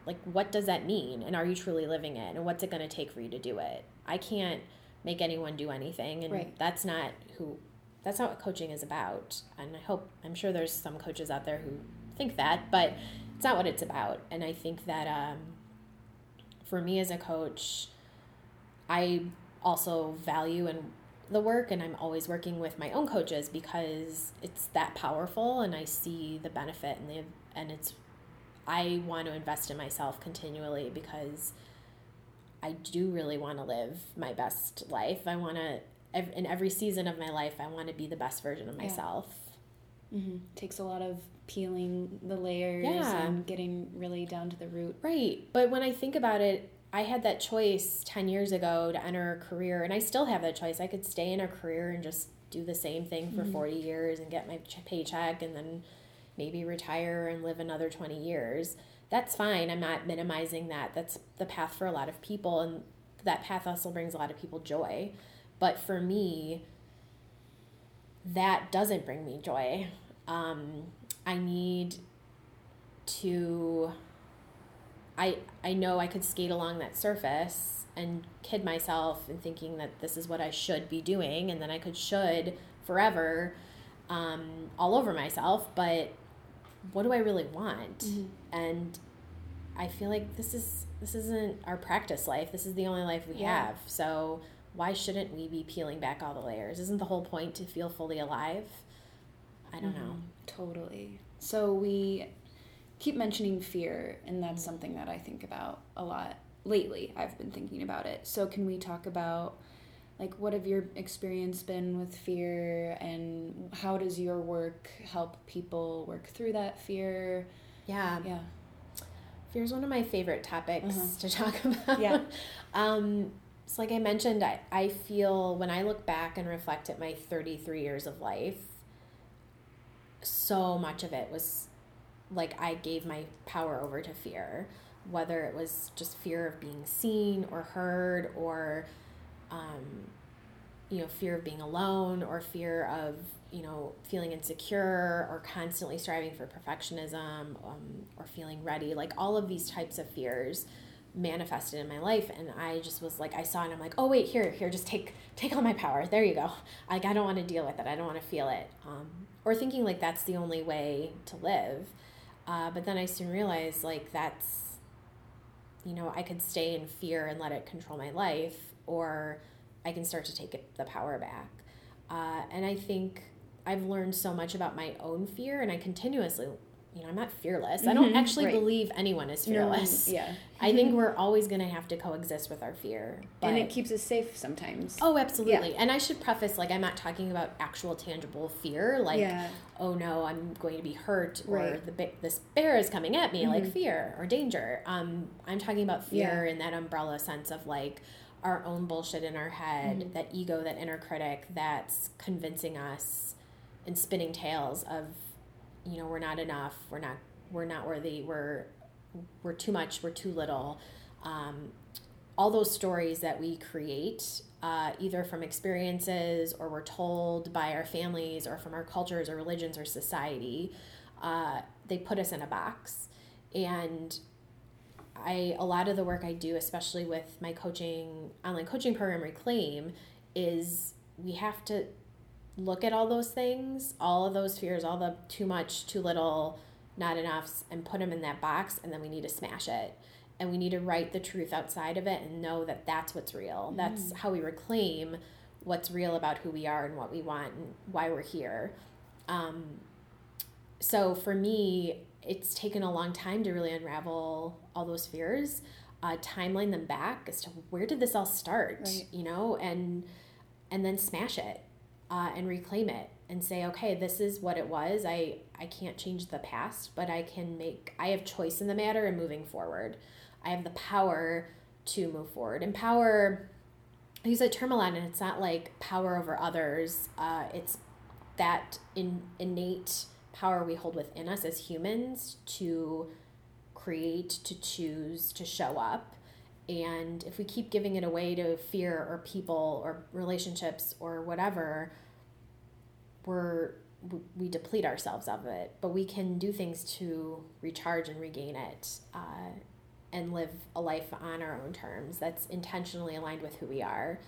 like what does that mean and are you truly living it and what's it going to take for you to do it i can't make anyone do anything and right. that's not who that's not what coaching is about. And I hope, I'm sure there's some coaches out there who think that, but it's not what it's about. And I think that um, for me as a coach, I also value and the work and I'm always working with my own coaches because it's that powerful and I see the benefit and the and it's I want to invest in myself continually because I do really want to live my best life. I want to in every season of my life, I want to be the best version of myself. Yeah. Mm-hmm. Takes a lot of peeling the layers yeah. and getting really down to the root. Right. But when I think about it, I had that choice 10 years ago to enter a career, and I still have that choice. I could stay in a career and just do the same thing for mm-hmm. 40 years and get my paycheck and then maybe retire and live another 20 years. That's fine. I'm not minimizing that. That's the path for a lot of people, and that path also brings a lot of people joy. But for me, that doesn't bring me joy. Um, I need to. I I know I could skate along that surface and kid myself and thinking that this is what I should be doing and then I could should forever um, all over myself. But what do I really want? Mm-hmm. And I feel like this is this isn't our practice life. This is the only life we yeah. have. So why shouldn't we be peeling back all the layers? Isn't the whole point to feel fully alive? I don't mm-hmm. know. Totally. So we keep mentioning fear, and that's something that I think about a lot lately. I've been thinking about it. So can we talk about like what have your experience been with fear and how does your work help people work through that fear? Yeah. Yeah. Fear is one of my favorite topics uh-huh. to talk about. Yeah. um, so like I mentioned, I, I feel when I look back and reflect at my 33 years of life, so much of it was like I gave my power over to fear, whether it was just fear of being seen or heard or um, you know, fear of being alone or fear of, you know, feeling insecure or constantly striving for perfectionism um, or feeling ready. Like all of these types of fears manifested in my life. And I just was like I saw and I'm like oh wait here here just take take all my power. There you go. Like I don't want to deal with it. I don't want to feel it. Um, or thinking like that's the only way to live uh, but then I soon realized like that's you know I could stay in fear and let it control my life or I can start to take it, the power back. Uh, and I think I've learned so much about my own fear, and I continuously, you know, I'm not fearless. Mm-hmm, I don't mm-hmm. actually right. believe anyone is fearless. No, yeah. I think we're always going to have to coexist with our fear. But, and it keeps us safe sometimes. Oh, absolutely. Yeah. And I should preface, like, I'm not talking about actual tangible fear, like, yeah. oh no, I'm going to be hurt, right. or the this bear is coming at me, mm-hmm. like fear or danger. Um, I'm talking about fear yeah. in that umbrella sense of like, our own bullshit in our head, mm-hmm. that ego, that inner critic that's convincing us and spinning tales of, you know, we're not enough, we're not we're not worthy, we're we're too much, we're too little. Um, all those stories that we create, uh, either from experiences or we're told by our families or from our cultures or religions or society, uh, they put us in a box. And I a lot of the work I do, especially with my coaching online coaching program Reclaim, is we have to look at all those things, all of those fears, all the too much, too little, not enoughs, and put them in that box, and then we need to smash it. And we need to write the truth outside of it and know that that's what's real. Mm. That's how we reclaim what's real about who we are and what we want and why we're here. Um, so for me, it's taken a long time to really unravel all those fears, uh, timeline them back as to where did this all start, right. you know, and and then smash it uh, and reclaim it and say, okay, this is what it was. I I can't change the past, but I can make. I have choice in the matter and moving forward. I have the power to move forward. And power, I use that term a lot, and it's not like power over others. Uh, it's that in, innate power we hold within us as humans to create, to choose, to show up. And if we keep giving it away to fear or people or relationships or whatever, we're we deplete ourselves of it. But we can do things to recharge and regain it, uh, and live a life on our own terms that's intentionally aligned with who we are.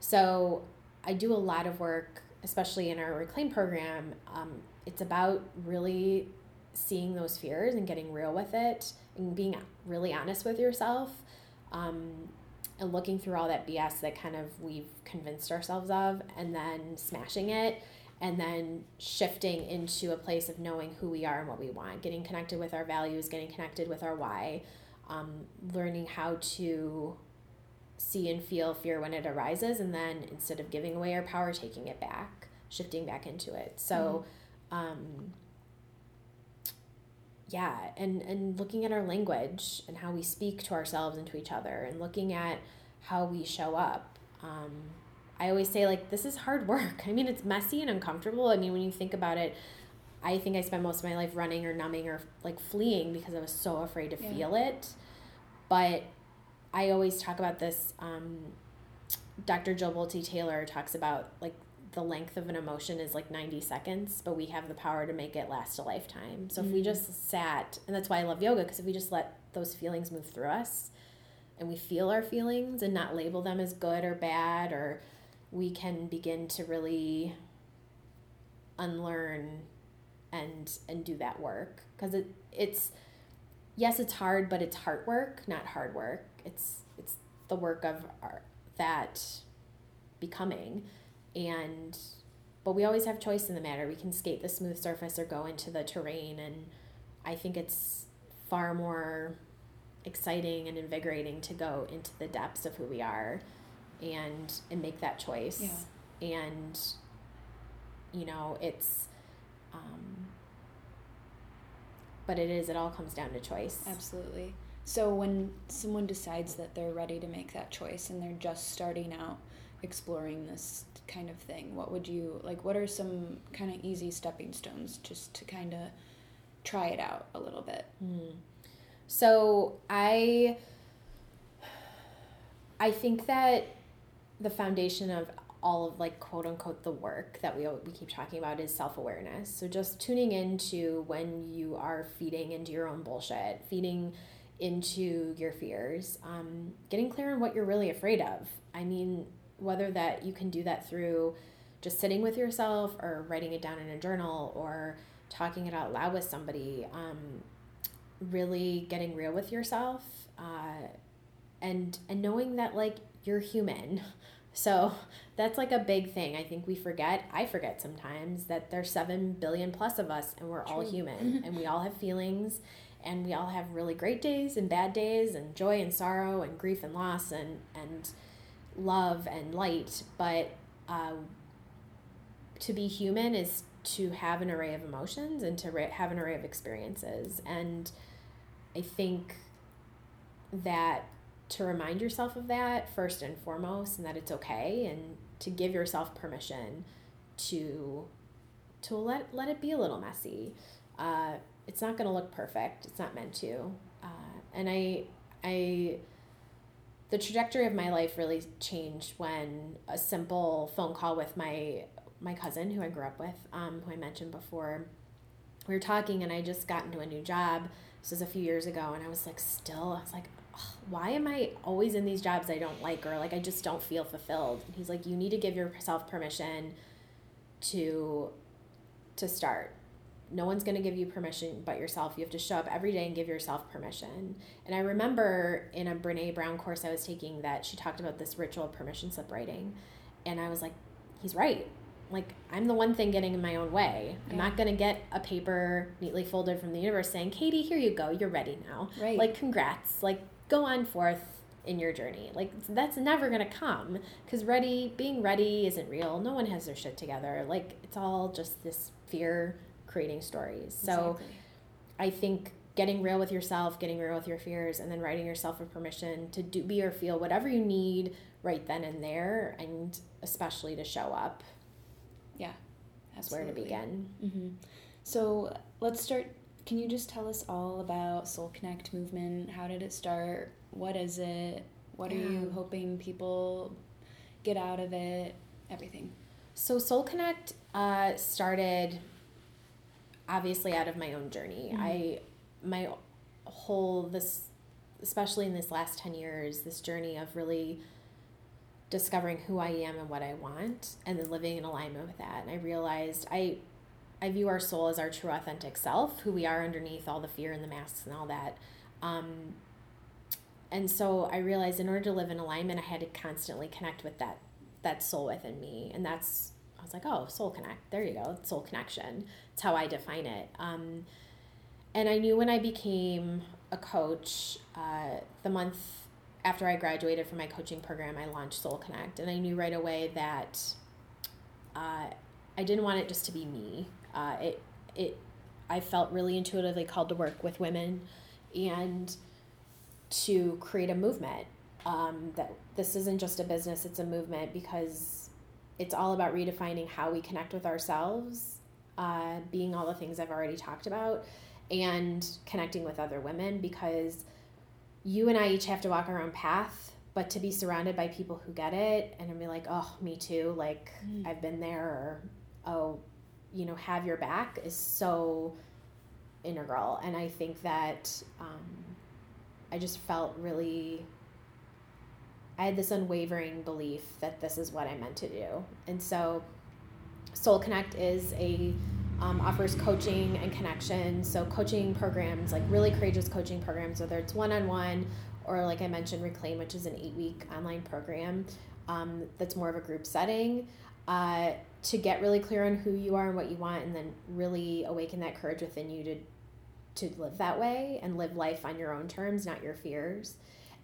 So I do a lot of work, especially in our reclaim program, um, it's about really seeing those fears and getting real with it and being really honest with yourself um, and looking through all that BS that kind of we've convinced ourselves of and then smashing it and then shifting into a place of knowing who we are and what we want, getting connected with our values, getting connected with our why, um, learning how to see and feel fear when it arises, and then instead of giving away our power, taking it back, shifting back into it. So, mm-hmm um, yeah and and looking at our language and how we speak to ourselves and to each other and looking at how we show up um, i always say like this is hard work. I mean it's messy and uncomfortable. I mean when you think about it i think i spent most of my life running or numbing or like fleeing because i was so afraid to yeah. feel it. But i always talk about this um, dr jill bolte taylor talks about like the length of an emotion is like 90 seconds, but we have the power to make it last a lifetime. So mm-hmm. if we mm. just sat, and that's why I love yoga, because if we just let those feelings move through us, and we feel our feelings and not label them as good or bad or we can begin to really unlearn and and do that work because it it's yes it's hard but it's heart work not hard work it's it's the work of our, that becoming and but we always have choice in the matter. We can skate the smooth surface or go into the terrain and i think it's far more exciting and invigorating to go into the depths of who we are and and make that choice. Yeah. and you know it's um but it is it all comes down to choice. Absolutely. So when someone decides that they're ready to make that choice and they're just starting out exploring this kind of thing what would you like what are some kind of easy stepping stones just to kind of try it out a little bit mm. so i i think that the foundation of all of like quote unquote the work that we we keep talking about is self-awareness. So just tuning into when you are feeding into your own bullshit, feeding into your fears, um, getting clear on what you're really afraid of. I mean, whether that you can do that through just sitting with yourself or writing it down in a journal or talking it out loud with somebody, um, really getting real with yourself, uh, and and knowing that like you're human. So that's like a big thing. I think we forget, I forget sometimes that there's 7 billion plus of us and we're True. all human and we all have feelings and we all have really great days and bad days and joy and sorrow and grief and loss and and love and light, but uh, to be human is to have an array of emotions and to have an array of experiences. And I think that to remind yourself of that first and foremost and that it's okay and to give yourself permission to to let let it be a little messy. Uh, it's not going to look perfect. It's not meant to. Uh, and i i the trajectory of my life really changed when a simple phone call with my my cousin who i grew up with um, who i mentioned before we were talking and i just got into a new job this was a few years ago and i was like still i was like why am I always in these jobs I don't like or like I just don't feel fulfilled? And he's like, you need to give yourself permission to to start. No one's going to give you permission but yourself. You have to show up every day and give yourself permission. And I remember in a Brene Brown course I was taking that she talked about this ritual of permission slip writing. And I was like, he's right. Like, I'm the one thing getting in my own way. Yeah. I'm not going to get a paper neatly folded from the universe saying, Katie, here you go. You're ready now. Right. Like, congrats. Like, go on forth in your journey. Like that's never going to come cuz ready being ready isn't real. No one has their shit together. Like it's all just this fear creating stories. So exactly. I think getting real with yourself, getting real with your fears and then writing yourself a permission to do be or feel whatever you need right then and there and especially to show up. Yeah. That's where to begin. Mm-hmm. So let's start can you just tell us all about Soul Connect movement? How did it start? What is it? What yeah. are you hoping people get out of it? Everything. So Soul Connect uh, started obviously out of my own journey. Mm-hmm. I my whole this especially in this last 10 years this journey of really discovering who I am and what I want and then living in alignment with that. And I realized I I view our soul as our true authentic self, who we are underneath all the fear and the masks and all that. Um, and so I realized in order to live in alignment, I had to constantly connect with that that soul within me, and that's was like, oh, soul connect. There you go, soul connection. It's how I define it. Um, and I knew when I became a coach, uh, the month after I graduated from my coaching program, I launched Soul Connect, and I knew right away that uh, I didn't want it just to be me. Uh, it it I felt really intuitively called to work with women and to create a movement. Um, that this isn't just a business; it's a movement because it's all about redefining how we connect with ourselves, uh, being all the things I've already talked about, and connecting with other women because you and I each have to walk our own path but to be surrounded by people who get it and be like oh me too like mm. i've been there or oh you know have your back is so integral and i think that um, i just felt really I had this unwavering belief that this is what I meant to do. And so Soul Connect is a um, offers coaching and connection. So coaching programs, like really courageous coaching programs, whether it's one on one or like I mentioned, Reclaim, which is an eight week online program um, that's more of a group setting. Uh, to get really clear on who you are and what you want, and then really awaken that courage within you to to live that way and live life on your own terms, not your fears.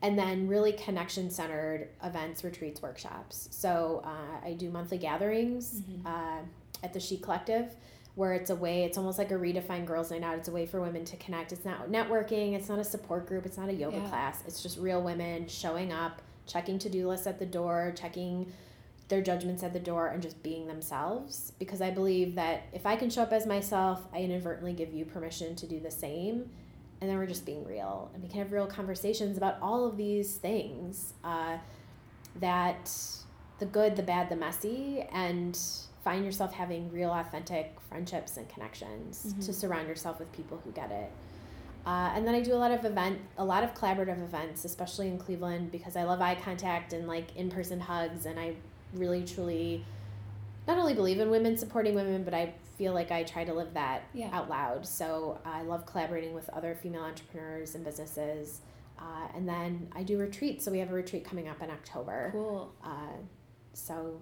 And then really connection centered events, retreats, workshops. So uh, I do monthly gatherings mm-hmm. uh, at the She Collective where it's a way it's almost like a redefined girls night out it's a way for women to connect it's not networking it's not a support group it's not a yoga yeah. class it's just real women showing up checking to-do lists at the door checking their judgments at the door and just being themselves because i believe that if i can show up as myself i inadvertently give you permission to do the same and then we're just being real and we can have real conversations about all of these things uh, that the good the bad the messy and find yourself having real authentic friendships and connections mm-hmm. to surround yourself with people who get it uh, and then i do a lot of event a lot of collaborative events especially in cleveland because i love eye contact and like in-person hugs and i really truly not only believe in women supporting women but i feel like i try to live that yeah. out loud. So i love collaborating with other female entrepreneurs and businesses. Uh, and then i do retreats. So we have a retreat coming up in october. Cool. Uh, so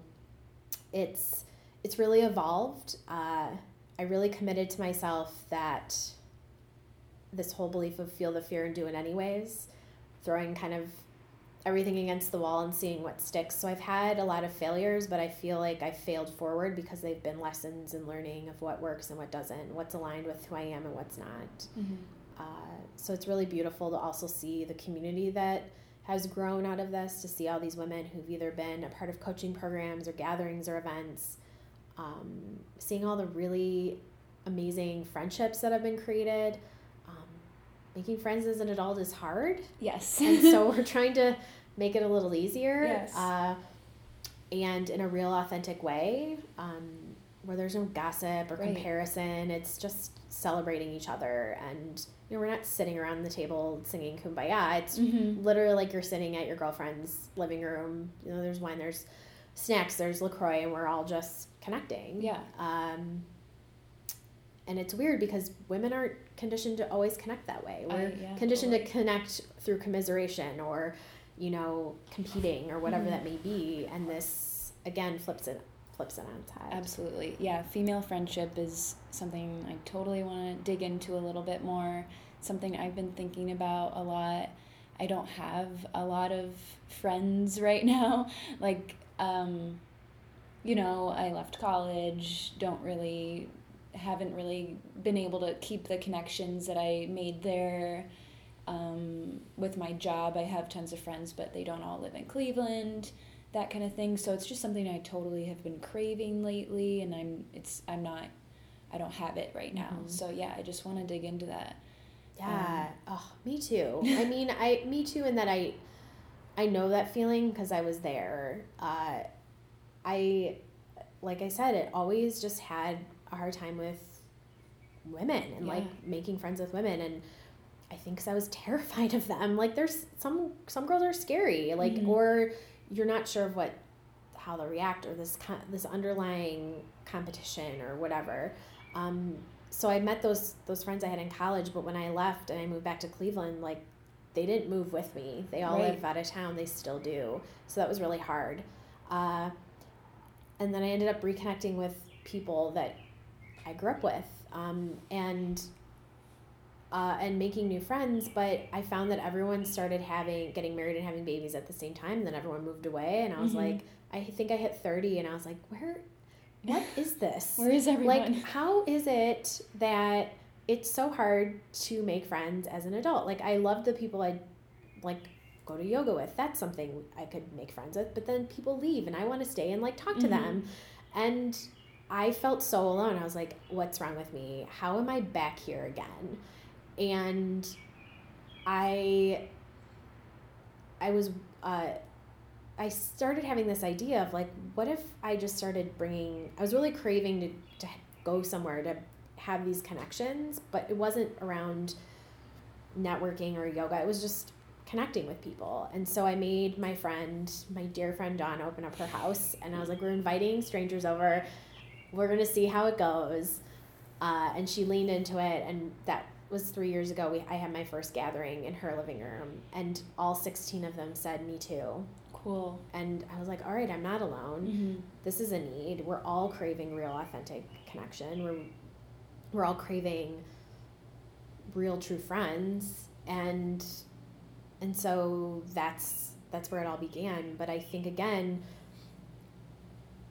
it's it's really evolved. Uh, I really committed to myself that this whole belief of feel the fear and do it anyways, throwing kind of everything against the wall and seeing what sticks. So I've had a lot of failures, but I feel like I failed forward because they've been lessons and learning of what works and what doesn't, what's aligned with who I am and what's not. Mm-hmm. Uh, so it's really beautiful to also see the community that has grown out of this, to see all these women who've either been a part of coaching programs or gatherings or events um, seeing all the really amazing friendships that have been created. Making friends as an adult is hard. Yes. and so we're trying to make it a little easier. Yes. Uh, and in a real authentic way um, where there's no gossip or right. comparison. It's just celebrating each other. And, you know, we're not sitting around the table singing kumbaya. It's mm-hmm. literally like you're sitting at your girlfriend's living room. You know, there's wine, there's snacks, there's LaCroix, and we're all just connecting. Yeah. Um, and it's weird because women aren't conditioned to always connect that way. We're uh, yeah, conditioned totally. to connect through commiseration or, you know, competing or whatever mm-hmm. that may be. And this again flips it flips it on its head. Absolutely. Yeah. Female friendship is something I totally want to dig into a little bit more. Something I've been thinking about a lot. I don't have a lot of friends right now. Like, um, you know, I left college, don't really, haven't really been able to keep the connections that I made there. Um, with my job, I have tons of friends, but they don't all live in Cleveland, that kind of thing. So it's just something I totally have been craving lately, and I'm it's I'm not, I don't have it right now. Mm-hmm. So yeah, I just want to dig into that. Yeah. Um, oh, me too. I mean, I me too, in that I, I know that feeling because I was there. Uh, I, like I said, it always just had a hard time with women and yeah. like making friends with women and I think because I was terrified of them. Like there's some some girls are scary, like mm-hmm. or you're not sure of what how they'll react or this kind this underlying competition or whatever. Um, so I met those those friends I had in college, but when I left and I moved back to Cleveland, like they didn't move with me. They all right. live out of town. They still do. So that was really hard. Uh, and then I ended up reconnecting with people that I grew up with, um, and uh, and making new friends. But I found that everyone started having getting married and having babies at the same time. And then everyone moved away, and I was mm-hmm. like, I think I hit thirty, and I was like, where, what is this? Where is everyone? Like, how is it that it's so hard to make friends as an adult? Like, I love the people I like go to yoga with. That's something I could make friends with. But then people leave and I want to stay and like talk to mm-hmm. them. And I felt so alone. I was like, what's wrong with me? How am I back here again? And I I was uh I started having this idea of like what if I just started bringing I was really craving to to go somewhere to have these connections, but it wasn't around networking or yoga. It was just connecting with people. And so I made my friend, my dear friend Dawn, open up her house. And I was like, we're inviting strangers over. We're going to see how it goes. Uh, and she leaned into it. And that was three years ago. We, I had my first gathering in her living room. And all 16 of them said, Me too. Cool. And I was like, all right, I'm not alone. Mm-hmm. This is a need. We're all craving real, authentic connection. We're, we're all craving real, true friends. And and so that's that's where it all began but i think again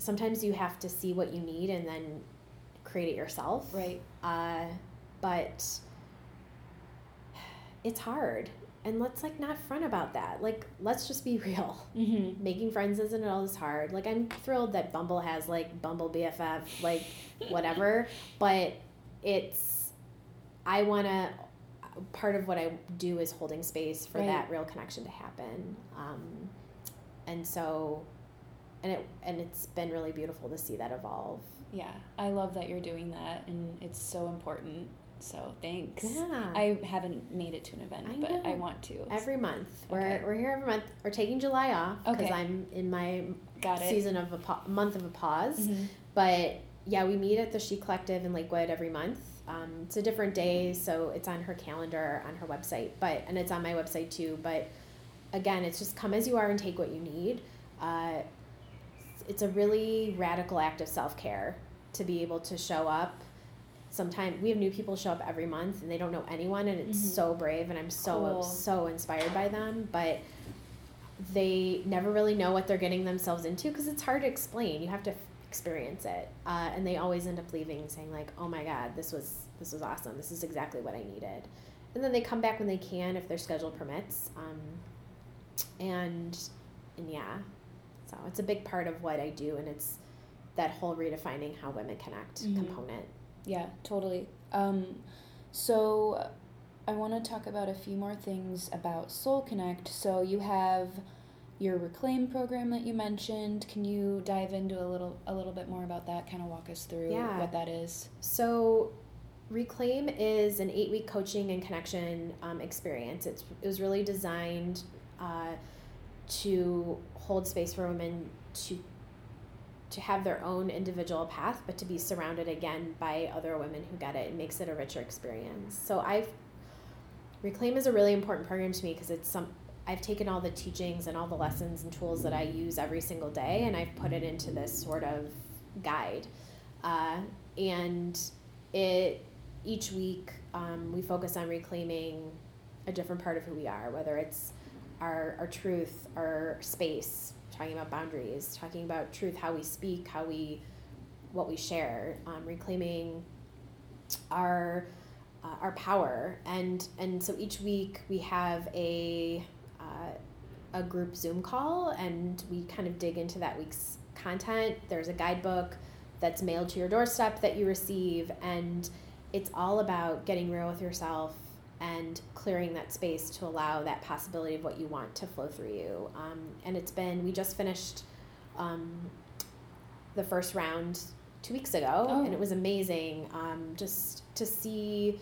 sometimes you have to see what you need and then create it yourself. Right. uh, but it's hard. And let's like not front about that. Like let's just be real. Mm-hmm. making friends isn't all this hard. Like i'm thrilled that bumble has like bumble bff like whatever. But it's i want to part of what i do is holding space for Right. that real connection to happen. Um, and so and it and it's been really beautiful to see that evolve Yeah, I love that you're doing that, and it's so important. So thanks. yeah I haven't made it to an event, I but I want to. every month we're, Okay. we're here every month we're taking july off because Okay. i'm in my Got it. season of a pa- month of a pause Mhm. But yeah, we meet at the She Collective in Lakewood every month. Um, it's a different day, so it's on her calendar on her website, but and it's on my website too. But again, it's just come as you are and take what you need. Uh, it's a really radical act of self care to be able to show up. Sometimes we have new people show up every month and they don't know anyone, and it's Mhm. so brave, and I'm so Cool. so inspired by them. But they never really know what they're getting themselves into because it's hard to explain. You have to f- experience it, uh, and they always end up leaving saying like, "Oh my God, this was this was awesome. This is exactly what I needed." And then they come back when they can if their schedule permits. Um, and and yeah, so it's a big part of what I do, and it's that whole redefining how women connect Mhm. component. Yeah, totally. Um, so I want to talk about a few more things about Soul Connect. So you have your Reclaim program that you mentioned. Can you dive into a little a little bit more about that? Kind of walk us through Yeah. what that is. So, Reclaim is an eight week coaching and connection um, experience. It's, it was really designed uh, to hold space for women to to have their own individual path, but to be surrounded again by other women who get it. It makes it a richer experience. So I've Reclaim is a really important program to me because it's some I've taken all the teachings and all the lessons and tools that I use every single day and I've put it into this sort of guide. Uh, and it each week um, we focus on reclaiming a different part of who we are, whether it's our, our truth, our space, talking about boundaries, talking about truth, how we speak, how we, what we share, um, reclaiming our, uh, our power. And, and so each week we have a, uh, a group Zoom call and we kind of dig into that week's content. There's a guidebook that's mailed to your doorstep that you receive and it's all about getting real with yourself and clearing that space to allow that possibility of what you want to flow through you. Um, and it's been, we just finished um, the first round two weeks ago, Oh. and it was amazing um, just to see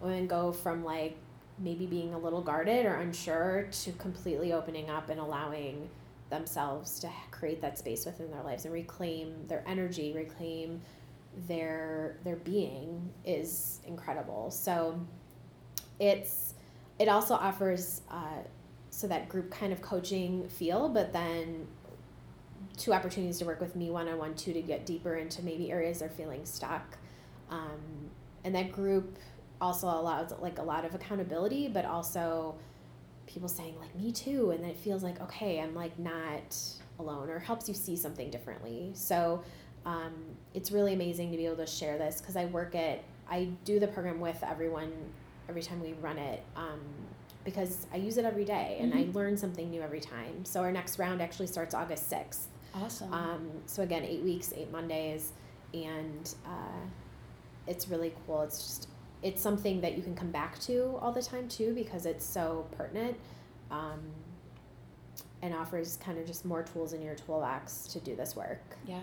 women go from like maybe being a little guarded or unsure to completely opening up and allowing themselves to create that space within their lives and reclaim their energy, reclaim their their being is incredible. So it's it also offers uh, so that group kind of coaching feel, but then two opportunities to work with me one on one too to get deeper into maybe areas they're feeling stuck. Um, and that group also allows like a lot of accountability, but also people saying like me too, and then it feels like okay, I'm like not alone, or helps you see something differently. So um, it's really amazing to be able to share this because I work at I do the program with everyone every time we run it um, because I use it every day and I Mhm. learn something new every time. So our next round actually starts August sixth. Awesome. Um, so again, eight weeks, eight Mondays, and uh, it's really cool. It's just it's something that you can come back to all the time too because it's so pertinent, um, and offers kind of just more tools in your toolbox to do this work. Yeah,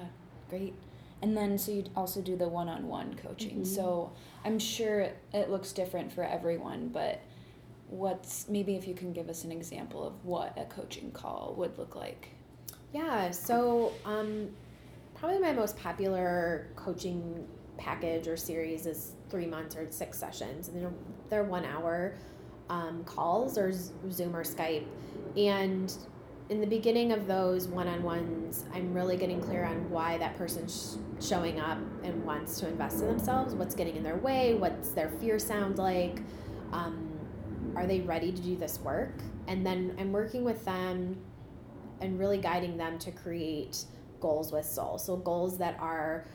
great. And then, so you also do the one on one coaching. Mhm. So I'm sure it looks different for everyone, but what's maybe if you can give us an example of what a coaching call would look like. Yeah, so um, probably my most popular coaching package or series is three months or six sessions, and they're, they're one hour um, calls or Zoom or Skype. And in the beginning of those one on ones, I'm really getting clear on why that person's sh- showing up and wants to invest in themselves, what's getting in their way, what's their fear sound like. Um, are they ready to do this work? And then I'm working with them and really guiding them to create goals with soul. So, goals that are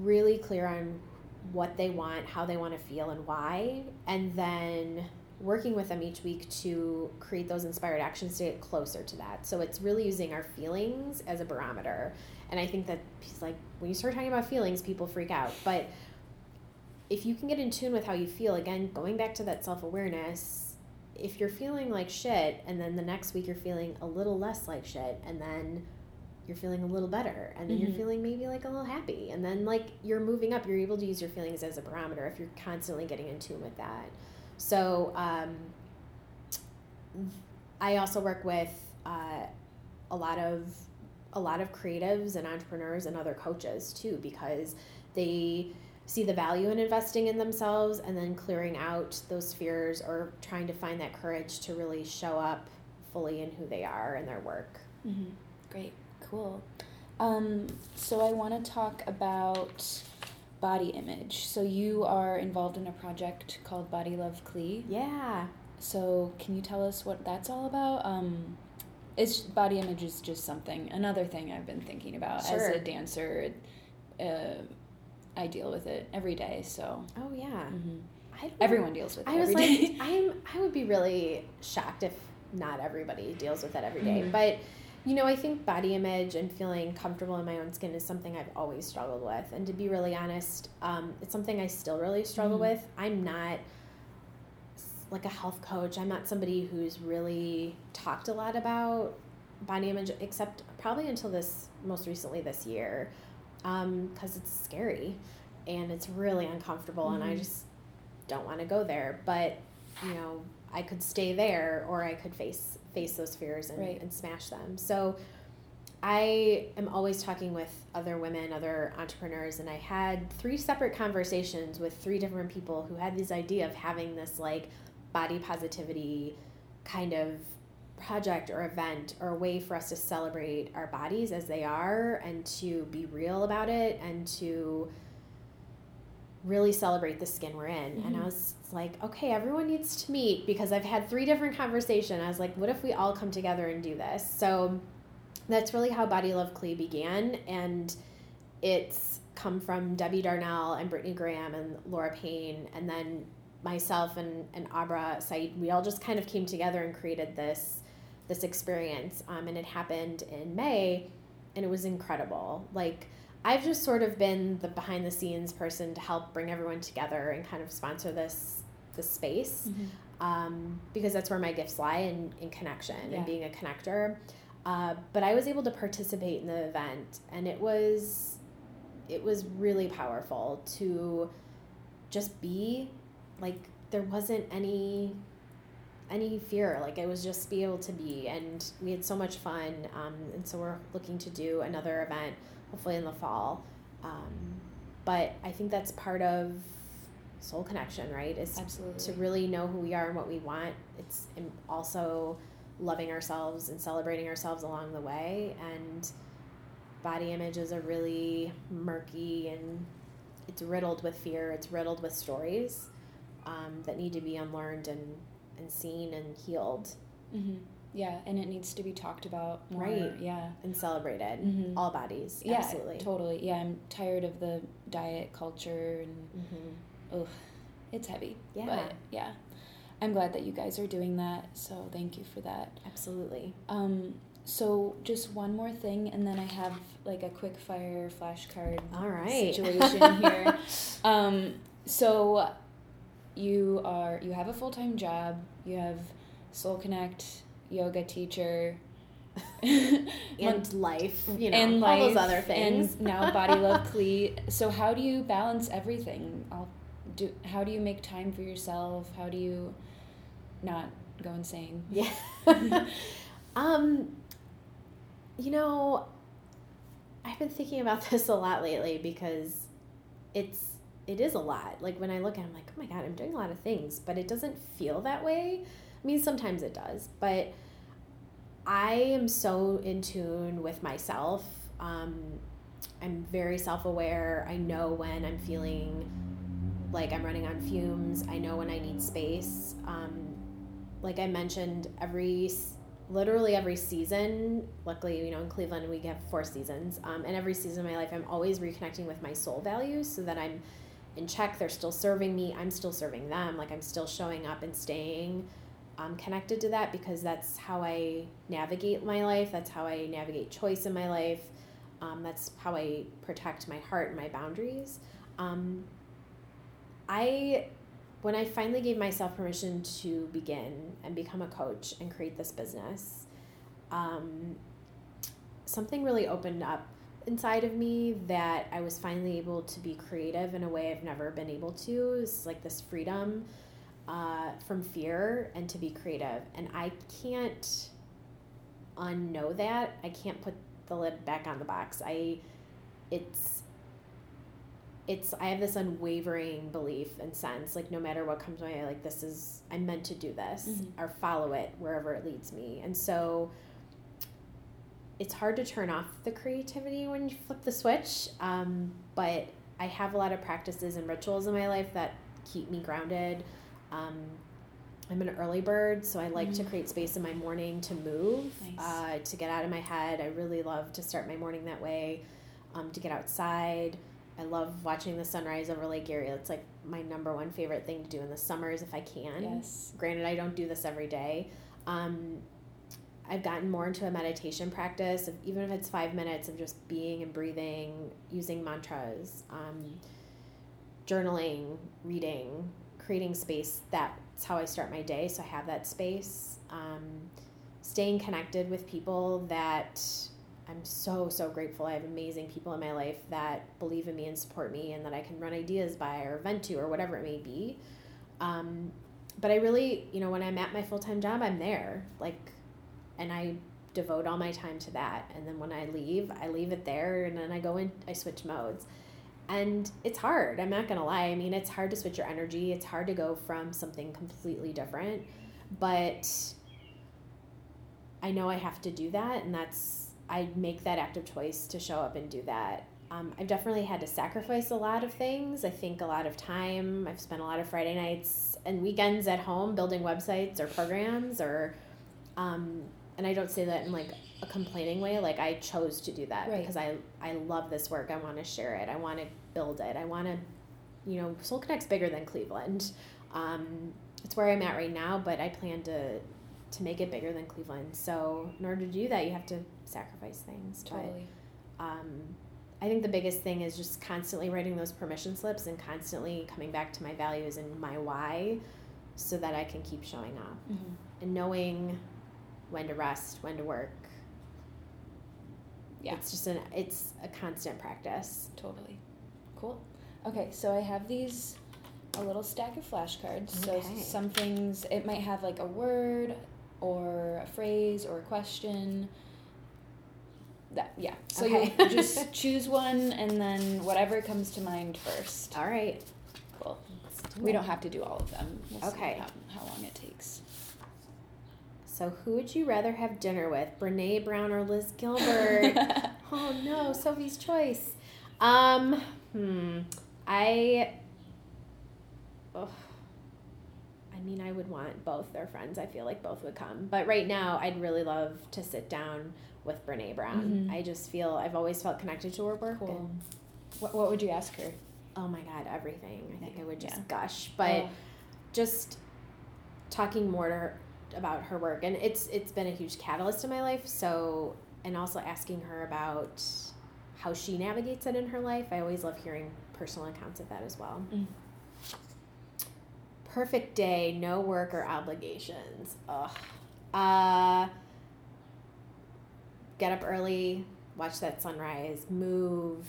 really clear on what they want, how they want to feel, and why. And then working with them each week to create those inspired actions to get closer to that. So it's really using our feelings as a barometer. And I think that like when you start talking about feelings, people freak out. But if you can get in tune with how you feel, again, going back to that self awareness, if you're feeling like shit and then the next week you're feeling a little less like shit and then you're feeling a little better and then mm-hmm. you're feeling maybe like a little happy and then like you're moving up you're able to use your feelings as a barometer if you're constantly getting in tune with that so um, I also work with uh, a lot of a lot of creatives and entrepreneurs and other coaches too because they see the value in investing in themselves and then clearing out those fears or trying to find that courage to really show up fully in who they are and their work. Mm-hmm. Great, cool. Um, so I want to talk about body image. So you are involved in a project called Body Love Clee. Yeah. So can you tell us what that's all about? Um, it's body image is just something another thing I've been thinking about sure. as a dancer. Uh, I deal with it every day. So. Oh yeah. Mm-hmm. Everyone deals with it. I was like, I'm. I would be really shocked if not everybody deals with it every day. Mm-hmm. But you know, I think body image and feeling comfortable in my own skin is something I've always struggled with. And to be really honest, um, it's something I still really struggle mm. with. I'm not like a health coach. I'm not somebody who's really talked a lot about body image, except probably until this most recently this year, because um, it's scary and it's really uncomfortable, mm-hmm. and I mm-hmm. just don't want to go there. But you know, I could stay there, or I could face face those fears and, right. and smash them. So I am always talking with other women, other entrepreneurs, and I had three separate conversations with three different people who had this idea of having this like body positivity kind of project or event or a way for us to celebrate our bodies as they are and to be real about it and to really celebrate the skin we're in. Mm-hmm. And I mm-hmm. Was like, okay, everyone needs to meet because I've had three different conversations. I was like, what if we all come together and do this? So that's really how Body Love Clee began. And it's come from Debbie Darnell and Brittany Graham and Laura Payne. And then myself and, and Abra Said, we all just kind of came together and created this this experience. Um, and it happened in May and it was incredible. Like I've just sort of been the behind the scenes person to help bring everyone together and kind of sponsor this this space mm-hmm. um, because that's where my gifts lie in, in connection yeah. and being a connector. Uh, but I was able to participate in the event, and it was it was really powerful to just be like there wasn't any any fear like it was just be able to be and we had so much fun um, and so we're looking to do another event hopefully in the fall. Um, but I think that's part of soul connection, right? Is Absolutely. to really know who we are and what we want. It's also loving ourselves and celebrating ourselves along the way. And body image is a really murky and it's riddled with fear. It's riddled with stories um, that need to be unlearned and, and seen and healed. Mm-hmm. Yeah, and it needs to be talked about more. Right. Yeah. And celebrated. Mm-hmm. All bodies. Yeah, Absolutely. Totally. Yeah, I'm tired of the diet culture and mm-hmm. oh, it's heavy. Yeah. But yeah. I'm glad that you guys are doing that. So thank you for that. Absolutely. Um so just one more thing and then I have like a quick fire flashcard All right. situation here. um so you are you have a full-time job, you have Soul Connect yoga teacher and life, you know, and all those other things. And now Body Love Clee. So how do you balance everything? I'll do. How do you make time for yourself? How do you not go insane? Yeah. um, you know, I've been thinking about this a lot lately because it's it is a lot. Like when I look at it, I'm like, oh my god, I'm doing a lot of things, but it doesn't feel that way. I mean, sometimes it does, but I am so in tune with myself. Um, I'm very self aware. I know when I'm feeling like I'm running on fumes. I know when I need space. Um, like I mentioned, every literally every season. Luckily, you know, in Cleveland we have four seasons, um, and every season of my life, I'm always reconnecting with my soul values so that I'm in check. They're still serving me. I'm still serving them. Like I'm still showing up and staying um, connected to that because that's how I navigate my life. That's how I navigate choice in my life. Um, that's how I protect my heart and my boundaries. Um, I, when I finally gave myself permission to begin and become a coach and create this business, um, something really opened up inside of me that I was finally able to be creative in a way I've never been able to. It's like this freedom uh, from fear and to be creative. And I can't unknow that. I can't put the lid back on the box. I, it's, it's I have this unwavering belief and sense like no matter what comes my way like this is I'm meant to do this mm-hmm. or follow it wherever it leads me and so it's hard to turn off the creativity when you flip the switch um, but I have a lot of practices and rituals in my life that keep me grounded um, I'm an early bird, so I like mm. to create space in my morning to move, nice. uh, to get out of my head. I really love to start my morning that way, um, to get outside. I love watching the sunrise over Lake Erie. It's like my number one favorite thing to do in the summers if I can. Yes. Granted, I don't do this every day. Um, I've gotten more into a meditation practice, even if it's five minutes of just being and breathing, using mantras, um, journaling, reading, creating space that's how i start my day so i have that space. Um, staying connected with people that i'm so so grateful. I have amazing people in my life that believe in me and support me and that i can run ideas by or vent to or whatever it may be. Um, but i really you know when i'm at my full-time job i'm there like and i devote all my time to that. And then when i leave i leave it there and then i go in i switch modes and it's hard i'm not gonna lie. I mean it's hard to switch your energy. It's hard to go from something completely different. But i know i have to do that and that's i make that active choice to show up and do that. Um, i've definitely had to sacrifice a lot of things. I think a lot of time i've spent a lot of friday nights and weekends at home building websites or programs or um, and i don't say that in like a complaining way like i chose to do that right. because i i love this work. I want to share it. I want to build it. I want to you know soul connects bigger than cleveland. Um, it's where i'm at right now but i plan to to make it bigger than cleveland. So in order to do that you have to sacrifice things. Totally. but, um, i think the biggest thing is just constantly writing those permission slips and constantly coming back to my values and my why so that i can keep showing up. Mm-hmm. and knowing when to rest when to work yeah. It's just an it's a constant practice. Totally. Cool. Okay, so I have these a little stack of flashcards. Okay. So some things it might have like a word or a phrase or a question. That yeah. So okay. you just choose one and then whatever comes to mind first. All right. Cool. We don't have to do all of them. We'll okay. How, how long it takes. So, who would you rather have dinner with, Brene Brown or Liz Gilbert? oh no, Sophie's choice. Um, hmm. I. Oh, I mean, I would want both their friends. I feel like both would come. But right now, I'd really love to sit down with Brene Brown. Mm-hmm. I just feel I've always felt connected to her work. Cool. What, what would you ask her? Oh my God, everything. I think I would just yeah. gush. But oh. just talking more to her about her work and it's it's been a huge catalyst in my life so and also asking her about how she navigates it in her life i always love hearing personal accounts of that as well mm. perfect day no work or obligations Ugh. Uh, get up early watch that sunrise move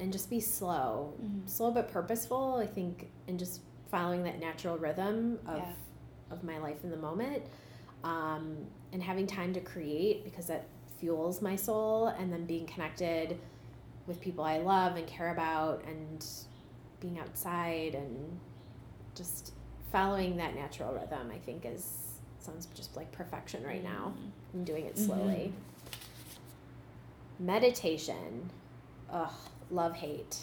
and just be slow mm-hmm. slow but purposeful i think and just following that natural rhythm of yeah of my life in the moment um, and having time to create because that fuels my soul and then being connected with people I love and care about and being outside and just following that natural rhythm I think is sounds just like perfection right now. Mm-hmm. I'm doing it slowly. Meditation. Ugh, love hate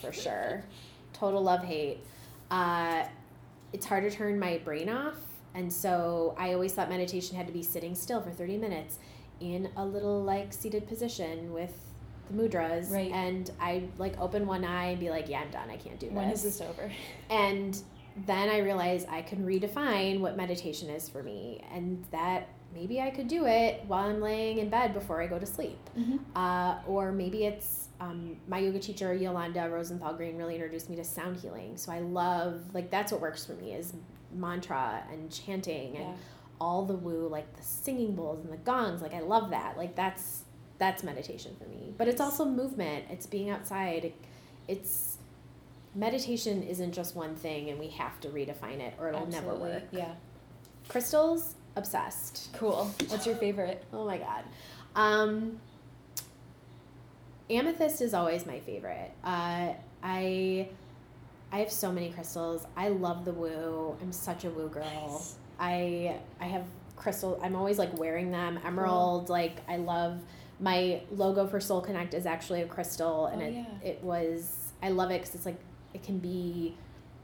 for sure. Total love hate. Uh, it's hard to turn my brain off. And so I always thought meditation had to be sitting still for 30 minutes in a little like seated position with the mudras. Right. And I like open one eye and be like, yeah, I'm done. I can't do this. When is this over? And then I realized I can redefine what meditation is for me, and that maybe I could do it while I'm laying in bed before I go to sleep. Mhm. Uh, or maybe it's um, my yoga teacher Yolanda Rosenthal Green really introduced me to sound healing. So I love like that's what works for me is mantra and chanting and Yeah. all the woo like the singing bowls and the gongs. Like I love that. Like that's that's meditation for me. But it's also movement. It's being outside. It's meditation isn't just one thing and we have to redefine it or it'll never work. Yeah. Crystals, obsessed. Cool. What's your favorite? Oh my god. Um, amethyst is always my favorite. Uh, I I have so many crystals. I love the woo. I'm such a woo girl. Nice. I I have crystal. I'm always like wearing them. Emerald. Like I love my logo for Soul Connect is actually a crystal, and Oh, it yeah. it was I love it because it's like it can be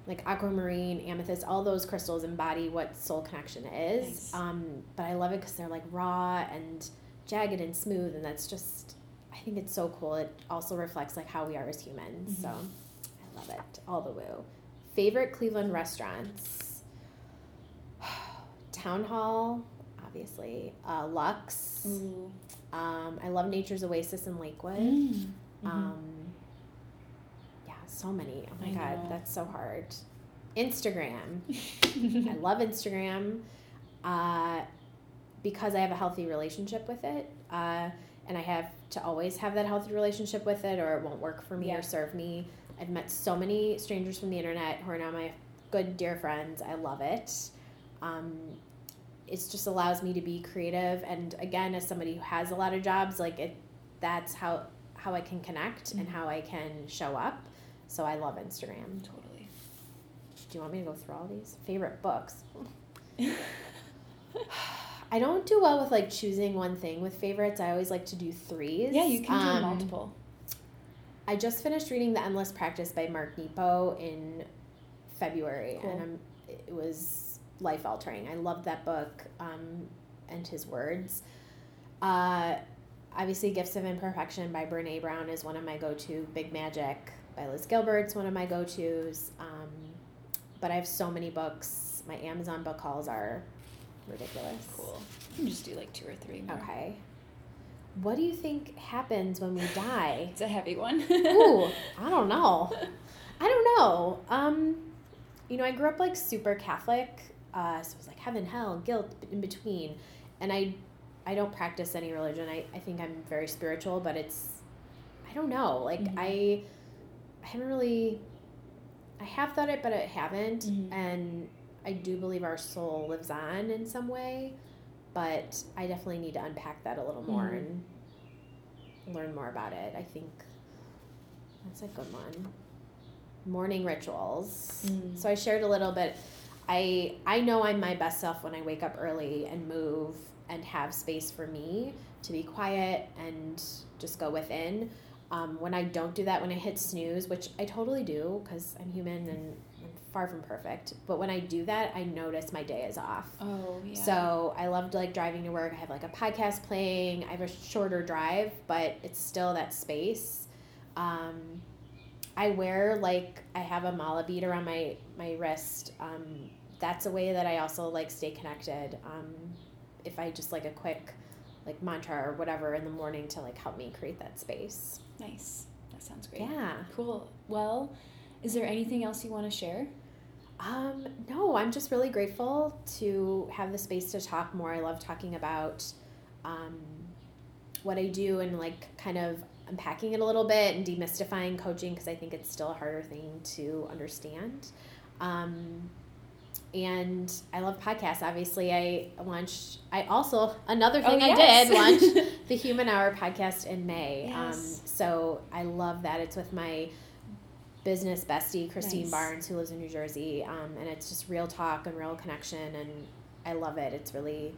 like aquamarine, amethyst, all those crystals embody what soul connection is. Nice. Um, but I love it because they're like raw and jagged and smooth, and that's just I think it's so cool. It also reflects like how we are as humans. So Mhm. I love it. All the woo. Favorite Cleveland restaurants. Town Hall, obviously. Uh, Lux. Um, I love Nature's Oasis in Lakewood. Mm. Mhm. Um, yeah, so many. Oh my I god, know. that's so hard. Instagram. I love Instagram uh, because I have a healthy relationship with it. Uh, and I have to always have that healthy relationship with it, or it won't work for me Yeah. or serve me. I've met so many strangers from the internet who are now my good, dear friends. I love it. Um, it just allows me to be creative. And again, as somebody who has a lot of jobs, like it, that's how how I can connect and Mhm. how I can show up. So I love Instagram. totally. Do you want me to go through all these favorite books? I don't do well with like choosing one thing with favorites. I always like to do threes. yeah, you can do Um, multiple. I just finished reading The Endless Practice by Mark Nepo in February, Cool. and I'm, it was life altering. I loved that book um, and his words. Uh, obviously, Gifts of Imperfection by Brene Brown is one of my go to. Big Magic by Liz Gilbert's one of my go tos. Um, but I have so many books. My Amazon book hauls are ridiculous. Cool. You can just do like two or three more. Okay. What do you think happens when we die? It's a heavy one. Ooh, I don't know. I don't know. Um, you know, I grew up like super Catholic, uh, so it was like heaven, hell, guilt in between, and I, I don't practice any religion. I, I think I'm very spiritual, but it's, I don't know. Like Mhm. I, I haven't really, I have thought it, but I haven't, Mhm. and I do believe our soul lives on in some way, but I definitely need to unpack that a little more Mhm. and learn more about it. I think that's a good one. Morning rituals. Mm. So I shared a little bit. I I know I'm my best self when I wake up early and move and have space for me to be quiet and just go within. Um, when I don't do that, when I hit snooze, which I totally do because I'm human and far from perfect, but when I do that, I notice my day is off. Oh yeah. So I loved like driving to work. I have like a podcast playing. I have a shorter drive, but it's still that space. Um, I wear like I have a mala bead around my my wrist. Um, that's a way that I also like stay connected. Um, if I just like a quick like mantra or whatever in the morning to like help me create that space. nice. That sounds great. Yeah. Cool. Well, is there anything else you want to share? Um, no, I'm just really grateful to have the space to talk more. I love talking about um, what I do and like kind of unpacking it a little bit and demystifying coaching because I think it's still a harder thing to understand. Um, and I love podcasts. Obviously, I launched. I also another Oh, thing I did launch the Human Hour podcast in May. Yes. Um, so I love that. It's with my business bestie Christine Nice. Barnes, who lives in New Jersey, um, and it's just real talk and real connection, and I love it. It's really.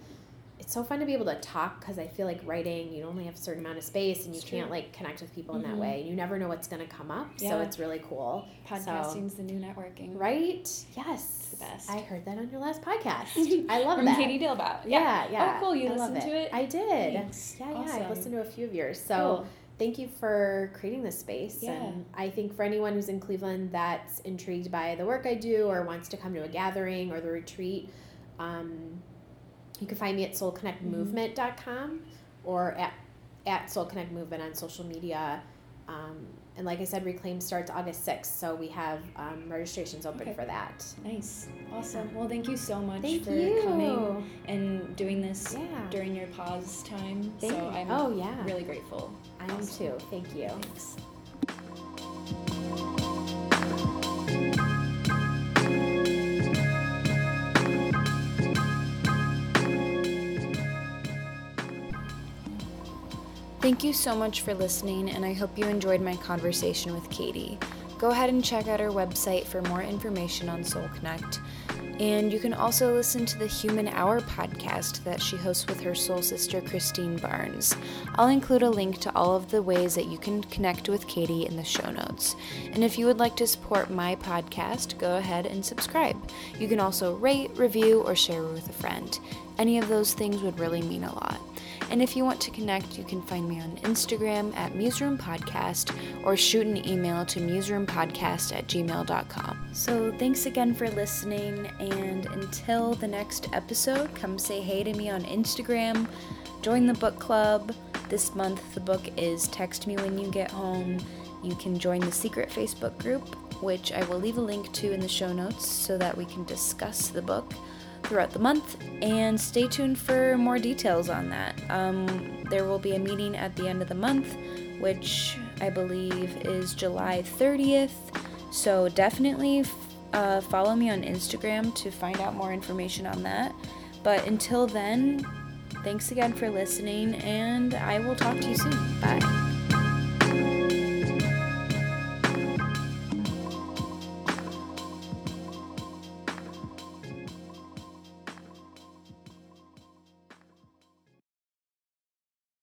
It's so fun to be able to talk because I feel like writing, you only have a certain amount of space and you It's can't true. like connect with people in that Mhm. way. You never know what's going to come up. So it's really cool. Podcasting's the new networking. Right? Yes. the best. I heard that on your last podcast. I love From that. Katie Dilbout. Yeah, yeah. Oh, cool. You I listened to it? I did. Thanks. Yeah, yeah. Awesome. I've listened to a few of yours. So Cool. Thank you for creating this space. Yeah. And I think for anyone who's in Cleveland that's intrigued by the work I do or wants to come to a gathering or the retreat, um, you can find me at soulconnectmovement.com or at, at Soul Connect Movement on social media. Um, and like I said, Reclaim starts August 6th, so we have um, registrations open Okay. for that. Nice. Awesome. Well, thank you so much Thank for you. coming and doing this Yeah. during your pause time. Thank so you. I'm oh, yeah. really grateful. I am Awesome. too. Thank you. Thanks. Thank you so much for listening, and I hope you enjoyed my conversation with Katie. Go ahead and check out our website for more information on Soul Connect. And you can also listen to the Human Hour podcast that she hosts with her soul sister, Christine Barnes. I'll include a link to all of the ways that you can connect with Katie in the show notes. And if you would like to support my podcast, go ahead and subscribe. You can also rate, review, or share with a friend. Any of those things would really mean a lot. And if you want to connect, you can find me on Instagram at Museroom Podcast or shoot an email to museroompodcast at gmail.com. So thanks again for listening, and until the next episode, come say hey to me on Instagram, join the book club. This month, the book is Text Me When You Get Home. You can join the secret Facebook group, which I will leave a link to in the show notes so that we can discuss the book throughout the month and stay tuned for more details on that. Um, there will be a meeting at the end of the month, which I believe is July 30th. So definitely uh, follow me on Instagram to find out more information on that. But until then, thanks again for listening, and I will talk to you soon. Bye.